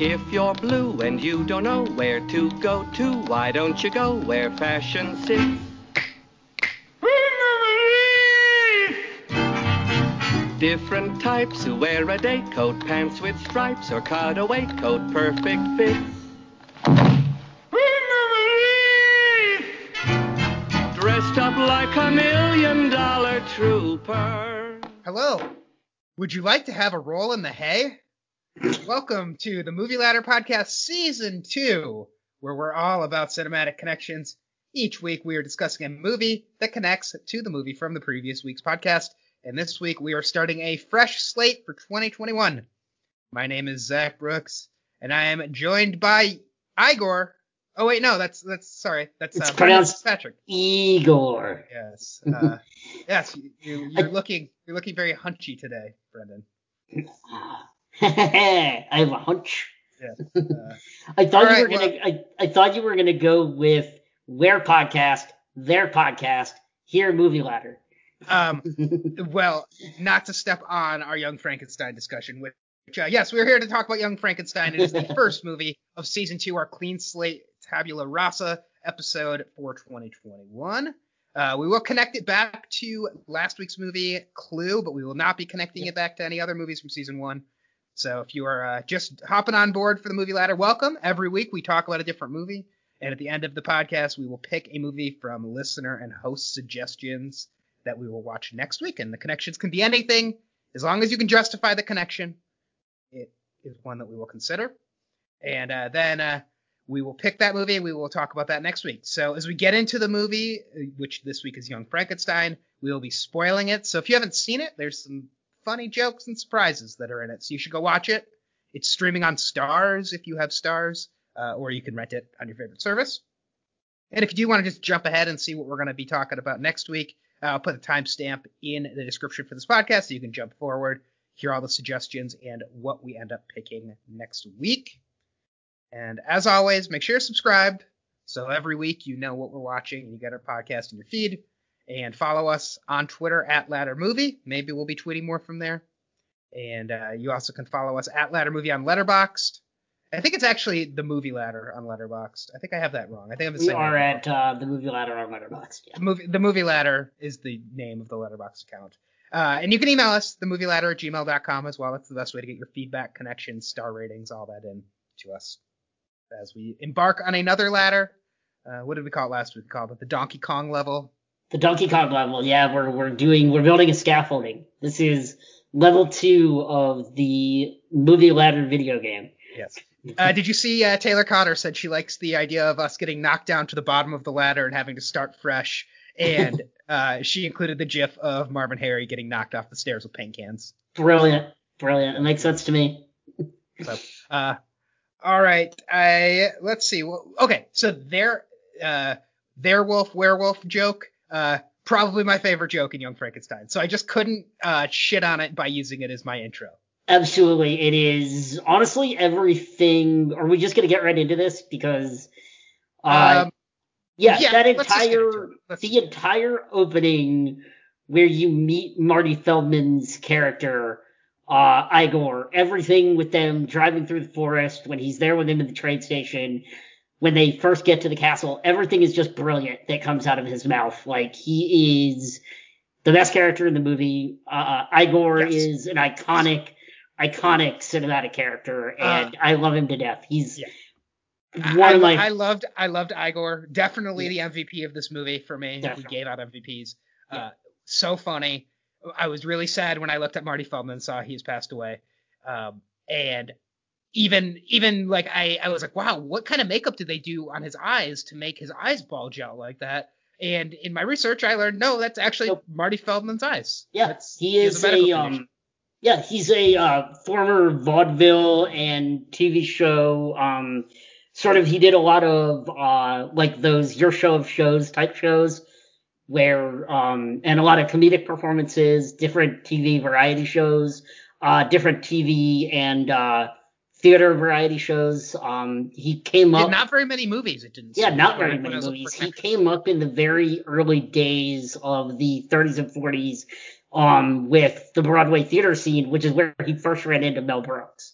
If you're blue and you don't know where to go to, why don't you go where fashion sits? Different types who wear a day coat, pants with stripes, or cutaway coat, perfect fits. Dressed up like a million dollar trooper. Hello. Would you like to have a roll in the hay? Welcome to the Movie Ladder Podcast Season 2, where we're all about cinematic connections. Each week we are discussing a movie that connects to the movie from the previous week's podcast. And this week we are starting a fresh slate for 2021. My name is Zach Brooks, and I am joined by Igor. Oh wait, no, that's that's sorry, that's It's uh, pronounced- Patrick. Igor. Yes, uh, yes, you, you're looking you're looking very hunchy today, Brendan. I have a hunch. Yeah. Uh, I thought you were right, gonna. I, I thought you were gonna go with their podcast, their podcast, here movie ladder. um, well, not to step on our Young Frankenstein discussion, which, uh, yes, we're here to talk about Young Frankenstein. It is the first movie of season two, our clean slate tabula rasa episode for 2021. Uh, we will connect it back to last week's movie, Clue, but we will not be connecting it back to any other movies from season one. So if you are uh, just hopping on board for the movie ladder, welcome. Every week we talk about a different movie, and at the end of the podcast, we will pick a movie from listener and host suggestions that we will watch next week. And the connections can be anything, as long as you can justify the connection. It is one that we will consider, and uh, then uh, we will pick that movie and we will talk about that next week. So as we get into the movie, uh, which this week is Young Frankenstein, we will be spoiling it. So if you haven't seen it, there's some funny jokes and surprises that are in it. So you should go watch it. It's streaming on Starz if you have Starz, uh, or you can rent it on your favorite service. And if you do want to just jump ahead and see what we're going to be talking about next week, uh, I'll put a timestamp in the description for this podcast so you can jump forward, hear all the suggestions, and what we end up picking next week. And as always, make sure you're subscribed so every week you know what we're watching and you get our podcast in your feed. And follow us on Twitter at Ladder Movie. Maybe we'll be tweeting more from there. And uh, you also can follow us at Ladder Movie on Letterboxd. I think it's actually the Movie Ladder on Letterboxd. I think I have that wrong. I think I'm the We saying are at uh, the movie ladder on Letterboxd. Yeah. The movie, the movie ladder is the name of the Letterboxd account. Uh, and you can email us, the movie ladder at gmail.com as well. That's the best way to get your feedback, connections, star ratings, all that in to us. As we embark on another ladder, uh, what did we call it last week? We called it the Donkey Kong level. The Donkey Kong level. Yeah, we're we're doing we're building a scaffolding. This is level two of the movie ladder video game. Yes. Uh, did you see uh, Taylor Cotter said she likes the idea of us getting knocked down to the bottom of the ladder and having to start fresh. And uh, she included the gif of Marvin Harry getting knocked off the stairs with paint cans. Brilliant, brilliant. It makes sense to me. So, uh, all right. I let's see. Well, okay, so their uh, their wolf werewolf joke. Uh, probably my favorite joke in Young Frankenstein. So I just couldn't uh, shit on it by using it as my intro. Absolutely, it is honestly everything. Are we just gonna get right into this because? Uh, Um, yeah, yeah, that let's just get into entire the just get into entire opening where you meet Marty Feldman's character, uh, Igor, everything with them driving through the forest when he's there with him at the train station, when they first get to the castle, everything is just brilliant that comes out of his mouth. Like he is the best character in the movie. Uh, Igor Yes. is an iconic, iconic cinematic character, and I love him to death. He's Yeah. one I, of my I loved I loved Igor. Definitely the MVP of this movie for me. If we gave out MVPs. Yeah. Uh, so funny. I was really sad when I looked at Marty Feldman and saw he's passed away. Um, and even even like I, I was like, wow, what kind of makeup did they do on his eyes to make his eyes bulge out like that? And in my research, I learned no, that's actually. Marty Feldman's eyes. Yeah, That's- he is medical a, condition. um, yeah, he's a uh, former vaudeville and TV show. Um, sort of, he did a lot of uh, like those your show of shows type shows, where um, and a lot of comedic performances, different TV variety shows, uh, different TV and uh, theater variety shows. Um, he came up. not very many movies. It didn't. Yeah, not very many movies. He came up in the very early days of the 30s and 40s um, with the Broadway theater scene, which is where he first ran into Mel Brooks.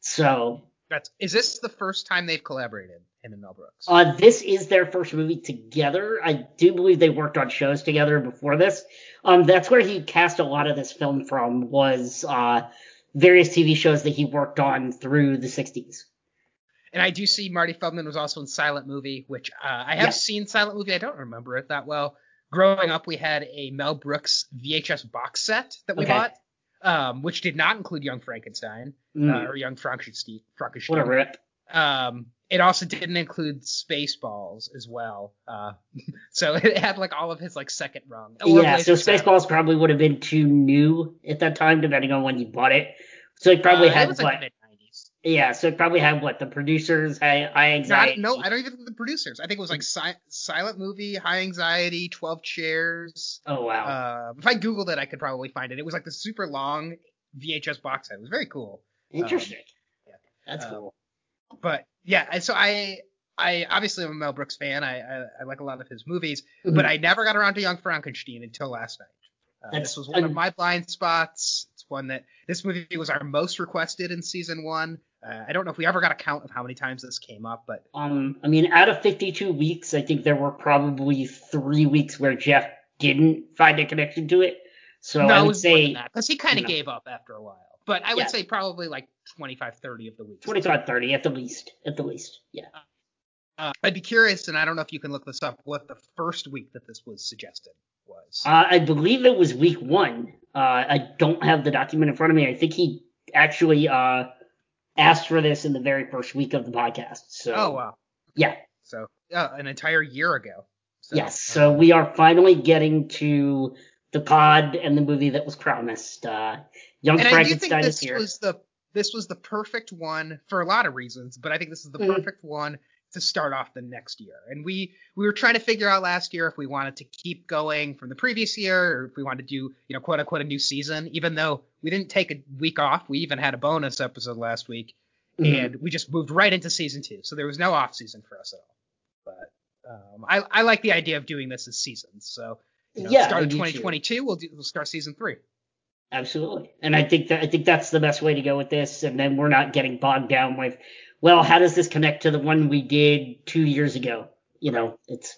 So That's is this the first time they've collaborated him and Mel Brooks? Uh, this is their first movie together. I do believe they worked on shows together before this. Um, that's where he cast a lot of this film from was uh various TV shows that he worked on through the 60s. And I do see Marty Feldman was also in Silent Movie, which uh, I have Yeah. seen Silent Movie. I don't remember it that well. Growing up, we had a Mel Brooks VHS box set that we Okay. bought, um, which did not include Young Frankenstein Mm, uh, or Young Frankenstein. what a rip. Um, it also didn't include Spaceballs as well. Uh, so it had like all of his like second rung. Yeah, so. Spaceballs probably would have been too new at that time, depending on when you bought it. So it probably Uh, had it what? like yeah, so it probably had what? The producers, high, high anxiety. No, I don't even think the producers. I think it was like si- silent movie, high anxiety, twelve chairs. Oh wow. Uh, if I googled it, I could probably find it. It was like the super long VHS box set. It was very cool. Interesting. yeah. That's Uh, cool. But yeah, so I, I obviously am a Mel Brooks fan. I, I, I like a lot of his movies, Mhm. but I never got around to Young Frankenstein until last night. Uh, this was one of my blind spots. It's one that this movie was our most requested in season one. Uh, I don't know if we ever got a count of how many times this came up, but Um, I mean, out of 52 weeks, I think there were probably three weeks where Jeff didn't find a connection to it. So no, I would was more than say because he kind of no. gave up after a while. But I would say probably like 25, 30 of the week. 25, 30 at the least. At the least, yeah. Uh, I'd be curious, and I don't know if you can look this up, what the first week that this was suggested was. Uh, I believe it was week one. Uh, I don't have the document in front of me. I think he actually uh, asked for this in the very first week of the podcast. So oh wow. yeah, So uh, an entire year ago. So, yes. So we are finally getting to the pod and the movie that was promised. Young and I do think Frankenstein is this here. was the this was the perfect one for a lot of reasons, but I think this is the Mhm. perfect one to start off the next year. And we we were trying to figure out last year if we wanted to keep going from the previous year or if we wanted to do, you know, quote unquote a new season, even though we didn't take a week off. We even had a bonus episode last week Mhm. and we just moved right into season two. So there was no off season for us at all. But um, I, I like the idea of doing this as seasons. So you know, Yeah, start I of do 2022, we'll do, we'll start season three. Absolutely. And I think that I think that's the best way to go with this. And then we're not getting bogged down with, well, how does this connect to the one we did two years ago? You know, it's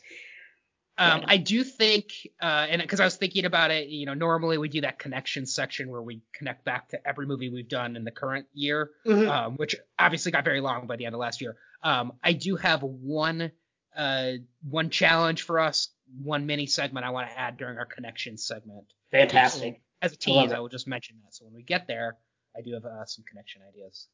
Um, I do think, uh, and because I was thinking about it, you know, normally we do that connection section where we connect back to every movie we've done in the current year, Mhm. um, which obviously got very long by the end of last year. Um, I do have one, uh, one challenge for us, one mini segment I want to add during our connection segment. fantastic. As a love tease, it. I will just mention that. So when we get there, I do have uh, some connection ideas.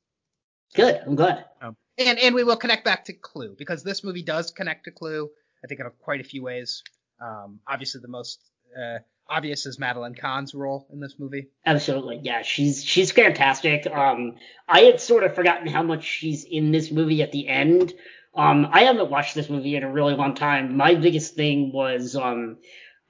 Good. I'm glad. Um, and and we will connect back to Clue because this movie does connect to Clue. I think in quite a few ways. Um, obviously, the most uh, obvious is Madeline Kahn's role in this movie. Absolutely. Yeah, she's she's fantastic. Um, I had sort of forgotten how much she's in this movie at the end. Um, I haven't watched this movie in a really long time. My biggest thing was um,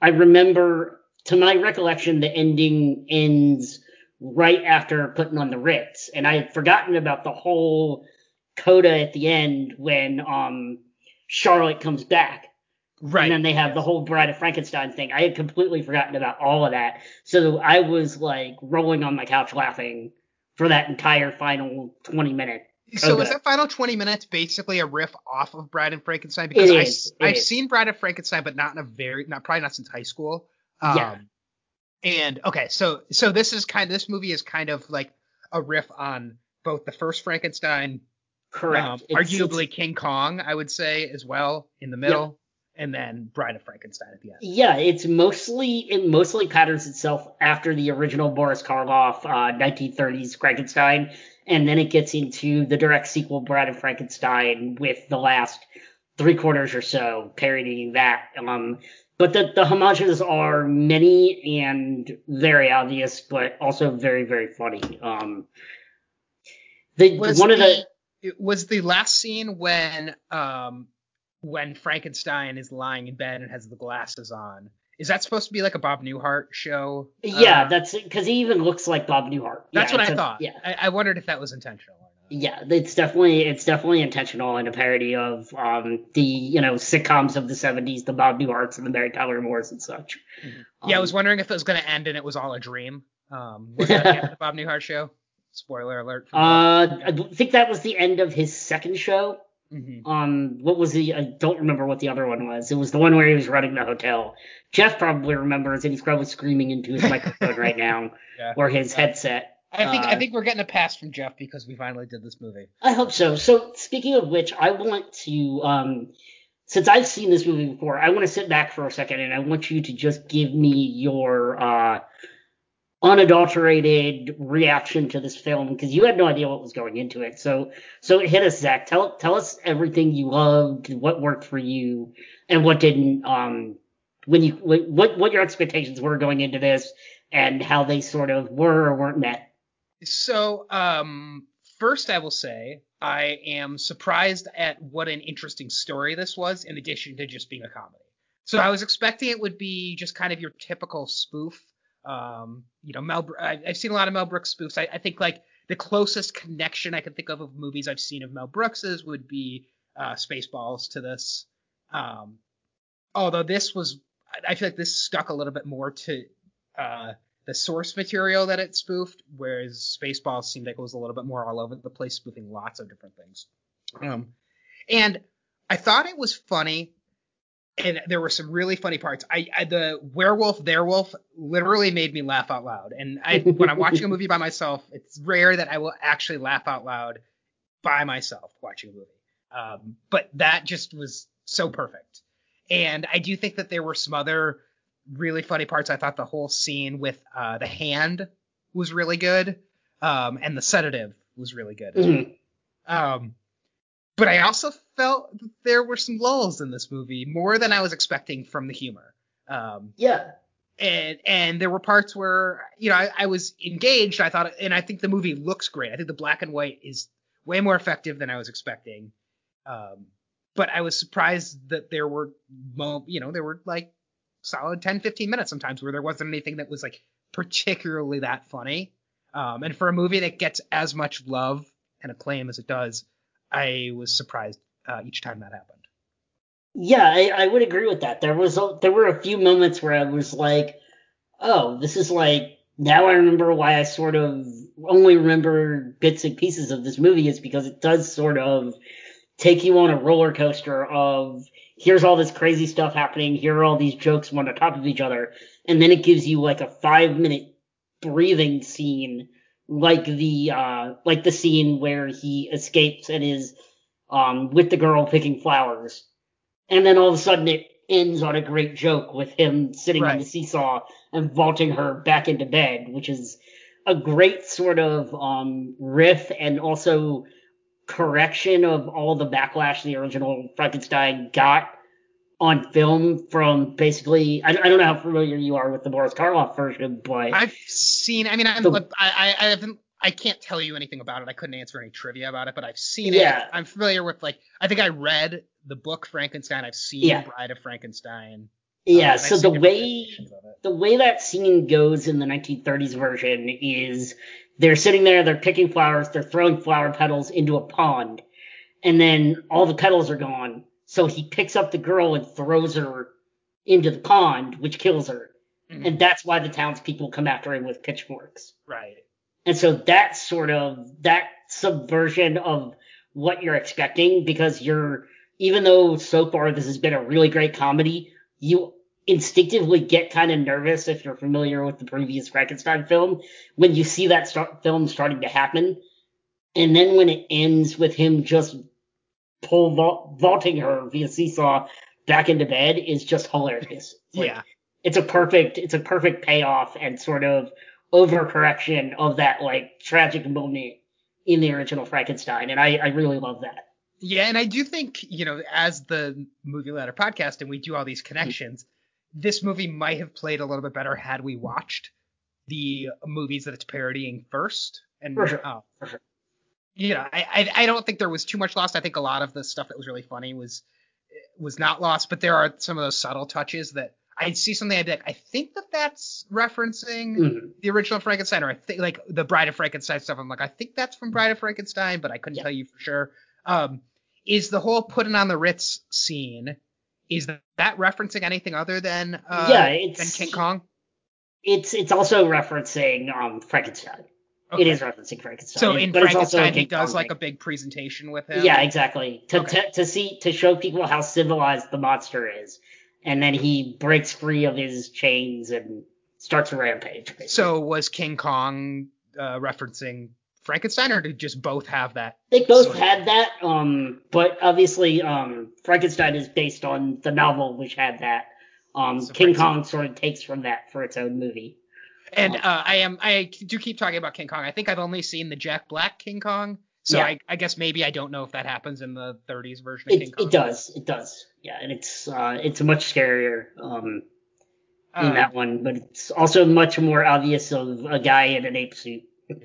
I remember, to my recollection, the ending ends right after putting on the Ritz, and I had forgotten about the whole coda at the end when um Charlotte comes back. Right. And then they have the whole Bride of Frankenstein thing. I had completely forgotten about all of that. So I was like rolling on my couch laughing for that entire final 20 minutes. so Okay. is that final 20 minutes basically a riff off of Bride and Frankenstein? Because It I, is, it I've is. seen Bride of Frankenstein, but not in a very, not probably not since high school. Um, Yeah. And okay, so so this is kind. This movie is kind of like a riff on both the first Frankenstein Correct. Um, arguably it's- King Kong, I would say as well in the middle, and then Bride of Frankenstein at the end. yeah, it's mostly, it mostly patterns itself after the original Boris Karloff, uh, 1930s Frankenstein. And then it gets into the direct sequel, Bride of Frankenstein, with the last three quarters or so parodying that. Um, but the, the homages are many and very obvious, but also very, very funny. Um, the, Was one of the, the it was the last scene when um when Frankenstein is lying in bed and has the glasses on. Is that supposed to be like a Bob Newhart show? yeah, Uh, that's because he even looks like Bob Newhart. that's Yeah, what I a- thought. Yeah. I, I wondered if that was intentional. Yeah, it's definitely it's definitely intentional and a parody of um the you know sitcoms of the seventies, the Bob Newharts and the Mary Tyler Moores and such. yeah, I Um, was wondering if it was going to end and it was all a dream. Um, was that the end of the Bob Newhart show? Spoiler alert. Uh, I think that was the end of his second show. Mm-hmm. Um, what was the? I don't remember what the other one was. It was the one where he was running the hotel. Jeff probably remembers, and he's probably screaming into his microphone right now Yeah. or his headset. I think I Uh, think we're getting a pass from Jeff because we finally did this movie. I hope so. So speaking of which, I want to, um, since I've seen this movie before, I want to sit back for a second and I want you to just give me your uh, unadulterated reaction to this film because you had no idea what was going into it. So so hit us, Zach. Tell tell us everything you loved, what worked for you, and what didn't. Um, when you what what your expectations were going into this and how they sort of were or weren't met. So, um, first I will say I am surprised at what an interesting story this was, in addition to just being a comedy. So I was expecting it would be just kind of your typical spoof. Um, you know, Mel. I've seen a lot of Mel Brooks spoofs. I, I think like the closest connection I can think of of movies I've seen of Mel Brooks's would be uh, Spaceballs to this. Um, although this was, I feel like this stuck a little bit more to uh, the source material that it spoofed, whereas Spaceballs seemed like it was a little bit more all over the place, spoofing lots of different things. Um, and I thought it was funny, and there were some really funny parts. I, I the werewolf, werewolf literally made me laugh out loud. And I, when I'm watching a movie by myself, it's rare that I will actually laugh out loud by myself watching a movie. Um, but that just was so perfect. And I do think that there were some other really funny parts. I thought the whole scene with uh, the hand was really good, um, and the sedative was really good. Mhm. Um, but I also felt that there were some lulls in this movie, more than I was expecting from the humor. Um, Yeah. and and there were parts where you know I, I was engaged. I thought, and I think the movie looks great. I think the black and white is way more effective than I was expecting. Um, but I was surprised that there were, mo- you know, there were like solid 10, 15 minutes sometimes where there wasn't anything that was like particularly that funny. Um, and for a movie that gets as much love and acclaim as it does, I was surprised uh, each time that happened. Yeah, I, I would agree with that. There was a, there were a few moments where I was like, oh, this is like now I remember why I sort of only remember bits and pieces of this movie is because it does sort of take you on a roller coaster of here's all this crazy stuff happening, here are all these jokes one on top of each other, and then it gives you like a five minute breathing scene like the uh like the scene where he escapes and is um with the girl picking flowers. And then all of a sudden it ends on a great joke with him sitting on the seesaw and vaulting her back into bed, which is a great sort of um, riff and also correction of all the backlash the original Frankenstein got on film from basically I, I don't know how familiar you are with the Boris Karloff version, but I've seen. I mean, I'm, The- I, I I haven't. I can't tell you anything about it. I couldn't answer any trivia about it, but I've seen Yeah. it. I'm familiar with like. I think I read the book Frankenstein. I've seen Yeah. Bride of Frankenstein. yeah, Um, so the way variations of it. the way that scene goes in the 1930s version is they're sitting there, they're picking flowers, they're throwing flower petals into a pond, and then all the petals are gone. So he picks up the girl and throws her into the pond, which kills her. Mhm. And that's why the townspeople come after him with pitchforks. right. And so that's sort of that subversion of what you're expecting because you're even though so far this has been a really great comedy, you instinctively get kind of nervous if you're familiar with the previous Frankenstein film when you see that start, film starting to happen. And then when it ends with him just pull vault, vaulting her via seesaw back into bed is just hilarious. Like, yeah. it's a perfect it's a perfect payoff and sort of overcorrection of that like tragic moment in the original Frankenstein, and I, I really love that. Yeah, and I do think, you know, as the movie ladder podcast and we do all these connections, this movie might have played a little bit better had we watched the movies that it's parodying first. And For sure, uh, for sure. you know, I, I I don't think there was too much lost. I think a lot of the stuff that was really funny was was not lost, but there are some of those subtle touches that I'd see something I'd be like, I think that that's referencing Mhm. the original Frankenstein, or I think like the Bride of Frankenstein stuff. I'm like, I think that's from Bride of Frankenstein, but I couldn't Yeah. tell you for sure. Um, is the whole putting on the Ritz scene? Is that referencing anything other than uh, Yeah, than it's- King Kong? It's it's also referencing um Frankenstein. It is referencing Frankenstein. So in but it's also a Frankenstein, he does Kong like a big presentation with him. Yeah, exactly. To, Okay. to to see to show people how civilized the monster is, and then he breaks free of his chains and starts a rampage. basically. So was King Kong uh, referencing Frankenstein, or did just both have that? They both of. had that, um, but obviously, um, Frankenstein is based on the novel, which had that. Um, So King Kong sort of takes from that for its own movie. And Oh. uh, I am I do keep talking about King Kong. I think I've only seen the Jack Black King Kong, so Yeah. I, I guess maybe I don't know if that happens in the 30s version of King Kong. it does, it does, yeah, and it's uh, it's much scarier um, in Um, that one, but it's also much more obvious of a guy in an ape suit.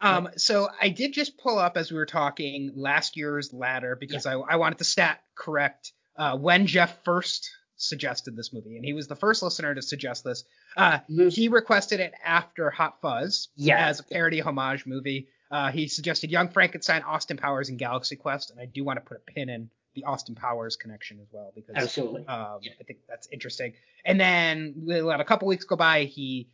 Um, so I did just pull up as we were talking last year's ladder because I, I wanted the stat correct uh, when Jeff first suggested this movie, and he was the first listener to suggest this. Uh, Mhm. he requested it after Hot Fuzz Yeah. as a parody homage movie. Uh, he suggested Young Frankenstein, Austin Powers, and Galaxy Quest, and I do want to put a pin in the Austin Powers connection as well because Absolutely. um, Yeah. I think that's interesting. And then we let a couple weeks go by. He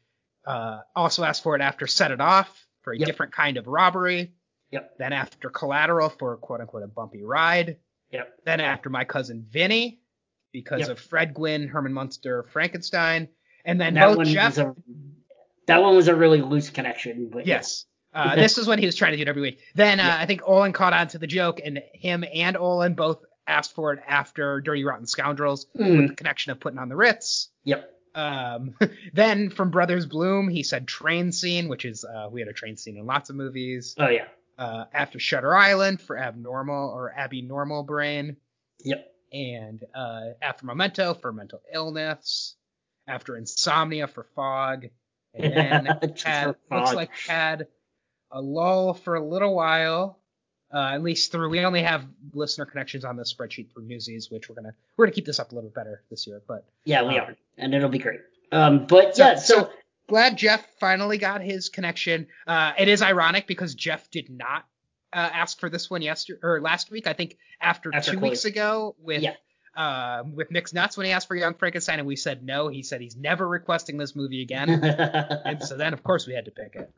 uh, also asked for it after Set It Off for a Yep. different kind of robbery. Yep. Then after Collateral for quote unquote a bumpy ride. Yep. Then after My Cousin Vinny because Yep. of Fred Gwynne, Herman Munster, Frankenstein. And then that both one Jeff. was a that one was a really loose connection, but Yes. Uh, this is when he was trying to do it every week. Then uh, Yeah. I think Olin caught on to the joke, and him and Olin both asked for it after Dirty Rotten Scoundrels Mm, with the connection of putting on the Ritz. yep. Um, then from Brothers Bloom, he said train scene, which is uh, we had a train scene in lots of movies. Oh yeah. Uh, after Shutter Island for Abnormal or Abby Normal Brain, Yep. and uh, after Memento for mental illness. After Insomnia for Fog, and then had for looks like had a lull for a little while. Uh, at least through we only have listener connections on the spreadsheet through Newsies, which we're gonna we're gonna keep this up a little bit better this year. But Yeah, we Um, are, and it'll be great. Um, but So- yeah, so, so- glad Jeff finally got his connection. Uh, it is ironic because Jeff did not uh, ask for this one yesterday or last week. I think after, After two Chloe. weeks ago with Yeah. uh, with Mixed Nuts when he asked for Young Frankenstein and we said no. He said he's never requesting this movie again. and so then of course we had to pick it.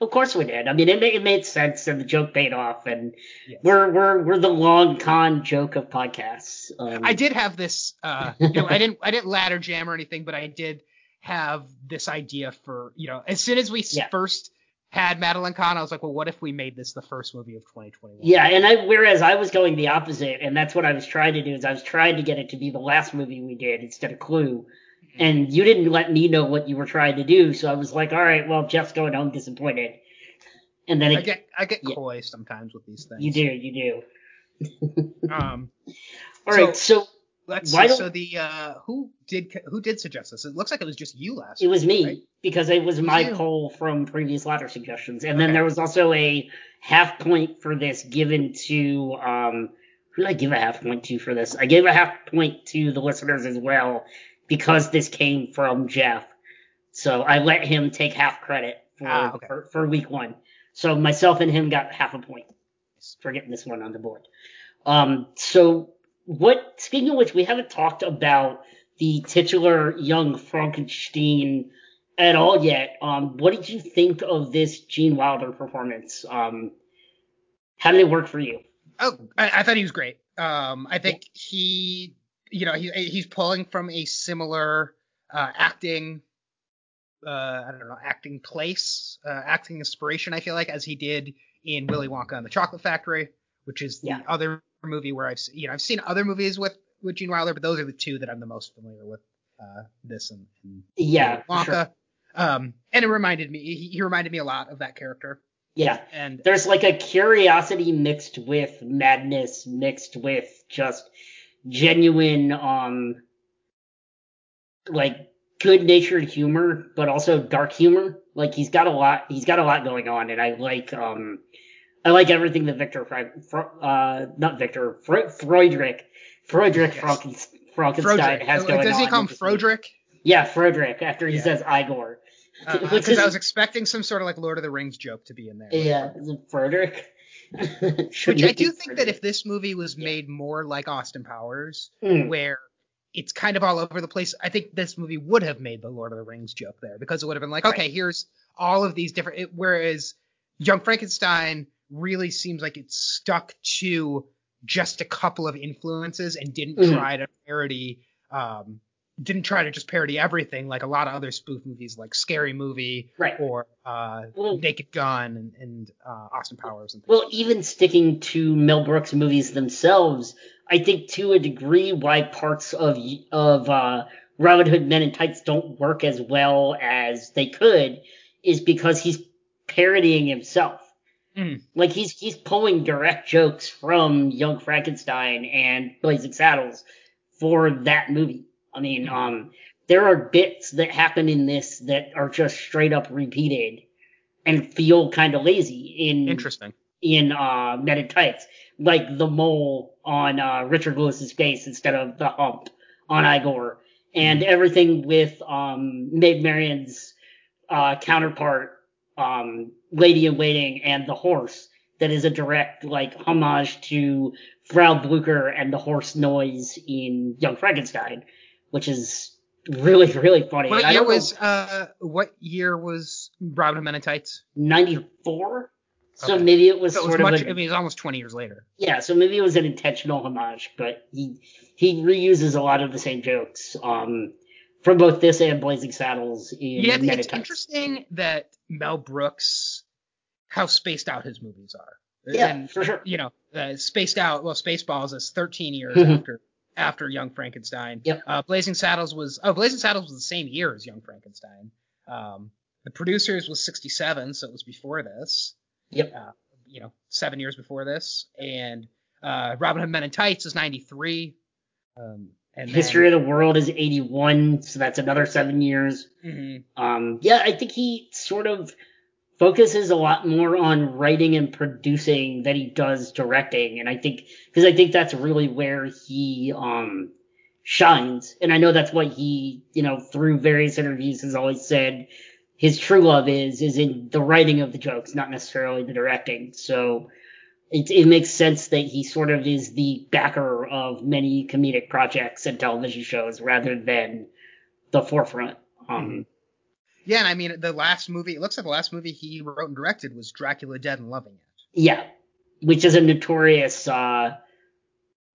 Of course we did. I mean, it made, it made sense, and the joke paid off, and Yes. we're we're we're the long con joke of podcasts. Um, I did have this. Uh, you know, I didn't I didn't ladder jam or anything, but I did have this idea for you know as soon as we Yeah. first had Madeline Kahn, I was like, well, what if we made this the first movie of 2021? Yeah, and I whereas I was going the opposite, and that's what I was trying to do is I was trying to get it to be the last movie we did instead of Clue. And you didn't let me know what you were trying to do, so I was like, all right, well, Jeff's going home disappointed. And then I get I get Yeah. coy sometimes with these things. you do, you do. Um, All right, so let's Why see. don't- So the uh, who did who did suggest this? It looks like it was just you last. It was me right? because it was my you. poll from previous ladder suggestions, and then there was also a half point for this given to um. Who did I give a half point to for this? I gave a half point to the listeners as well because this came from Jeff. So I let him take half credit for Ah, okay. for, for week one. So myself and him got half a point for getting this one on the board. Um. So what? Speaking of which, we haven't talked about the titular young Frankenstein at all yet. Um, what did you think of this Gene Wilder performance? Um, how did it work for you? Oh, I, I thought he was great. Um, I think he, you know, he he's pulling from a similar uh, acting, uh, I don't know, acting place, uh, acting inspiration. I feel like as he did in Willy Wonka and the Chocolate Factory, which is the Yeah. other movie where I've you know I've seen other movies with with Gene Wilder, but those are the two that I'm the most familiar with. Uh, this and, and Yeah, Willy Wonka. sure. Um, and it reminded me, he, he reminded me a lot of that character. Yeah. And There's like a curiosity mixed with madness, mixed with just genuine, um, like good natured humor, but also dark humor. Like he's got a lot, he's got a lot going on, and I like, um, I like everything that Victor, Fra- uh, not Victor, Fre- Freudrich, Freudrich Yes. Franken- Frankenstein Frodrick. has going Does on. he call him with? Yeah, Frederick, after he Yeah. says Igor. Because Uh, I was expecting some sort of like Lord of the Rings joke to be in there. Yeah, is Frederick? Which I do think that if this movie was made more like Austin Powers, Mm, where it's kind of all over the place, I think this movie would have made the Lord of the Rings joke there because it would have been like, Right. okay, here's all of these different. It, whereas Young Frankenstein really seems like it stuck to just a couple of influences and didn't Mhm. try to parody um didn't try to just parody everything like a lot of other spoof movies like Scary Movie Right. or uh Well- Naked Gun and, and uh Austin Powers and things. Well, even sticking to Mel Brooks movies themselves, I think to a degree why parts of of uh, Robin Hood Men in Tights don't work as well as they could is because he's parodying himself. Mm. Like he's he's pulling direct jokes from Young Frankenstein and Blazing Saddles for that movie. I mean, um, there are bits that happen in this that are just straight up repeated and feel kind of lazy in Interesting. in uh in Tights, like the mole on uh, Richard Lewis's face instead of the hump on Igor, and everything with um Maid Marian's uh, counterpart, um, Lady in Waiting, and the horse. That is a direct like homage to Frau Blucher and the horse noise in Young Frankenstein, which is really really funny. What I year don't know- was uh what year was Robin Hood Men in Tights? 94. So Okay. maybe it was So it was sort much of a, I mean it was almost 20 years later. yeah, so maybe it was an intentional homage, but he he reuses a lot of the same jokes um from both this and Blazing Saddles in Yeah, it's interesting that Mel Brooks, how spaced out his movies are. Yeah, and, for sure. You know, uh, spaced out. Well, Spaceballs is 13 years Mhm. after after Young Frankenstein. Yep. Uh, Blazing Saddles was oh, Blazing Saddles was the same year as Young Frankenstein. Um, the producers was 67, so it was before this. Yep. Uh, you know, seven years before this, and uh, Robin Hood Men in Tights is 93. Um, and History of the World is 81, so that's another seven years. Then, mhm. Um, yeah, I think he sort of focuses a lot more on writing and producing than he does directing, and I think because I think that's really where he um shines, and I know that's what he you know through various interviews has always said his true love is is in the writing of the jokes, not necessarily the directing. So. It, it makes sense that he sort of is the backer of many comedic projects and television shows rather than the forefront. Um, Yeah, and I mean the last movie. It looks like the last movie he wrote and directed was Dracula Dead and Loving It. Yeah, which is a notorious, uh,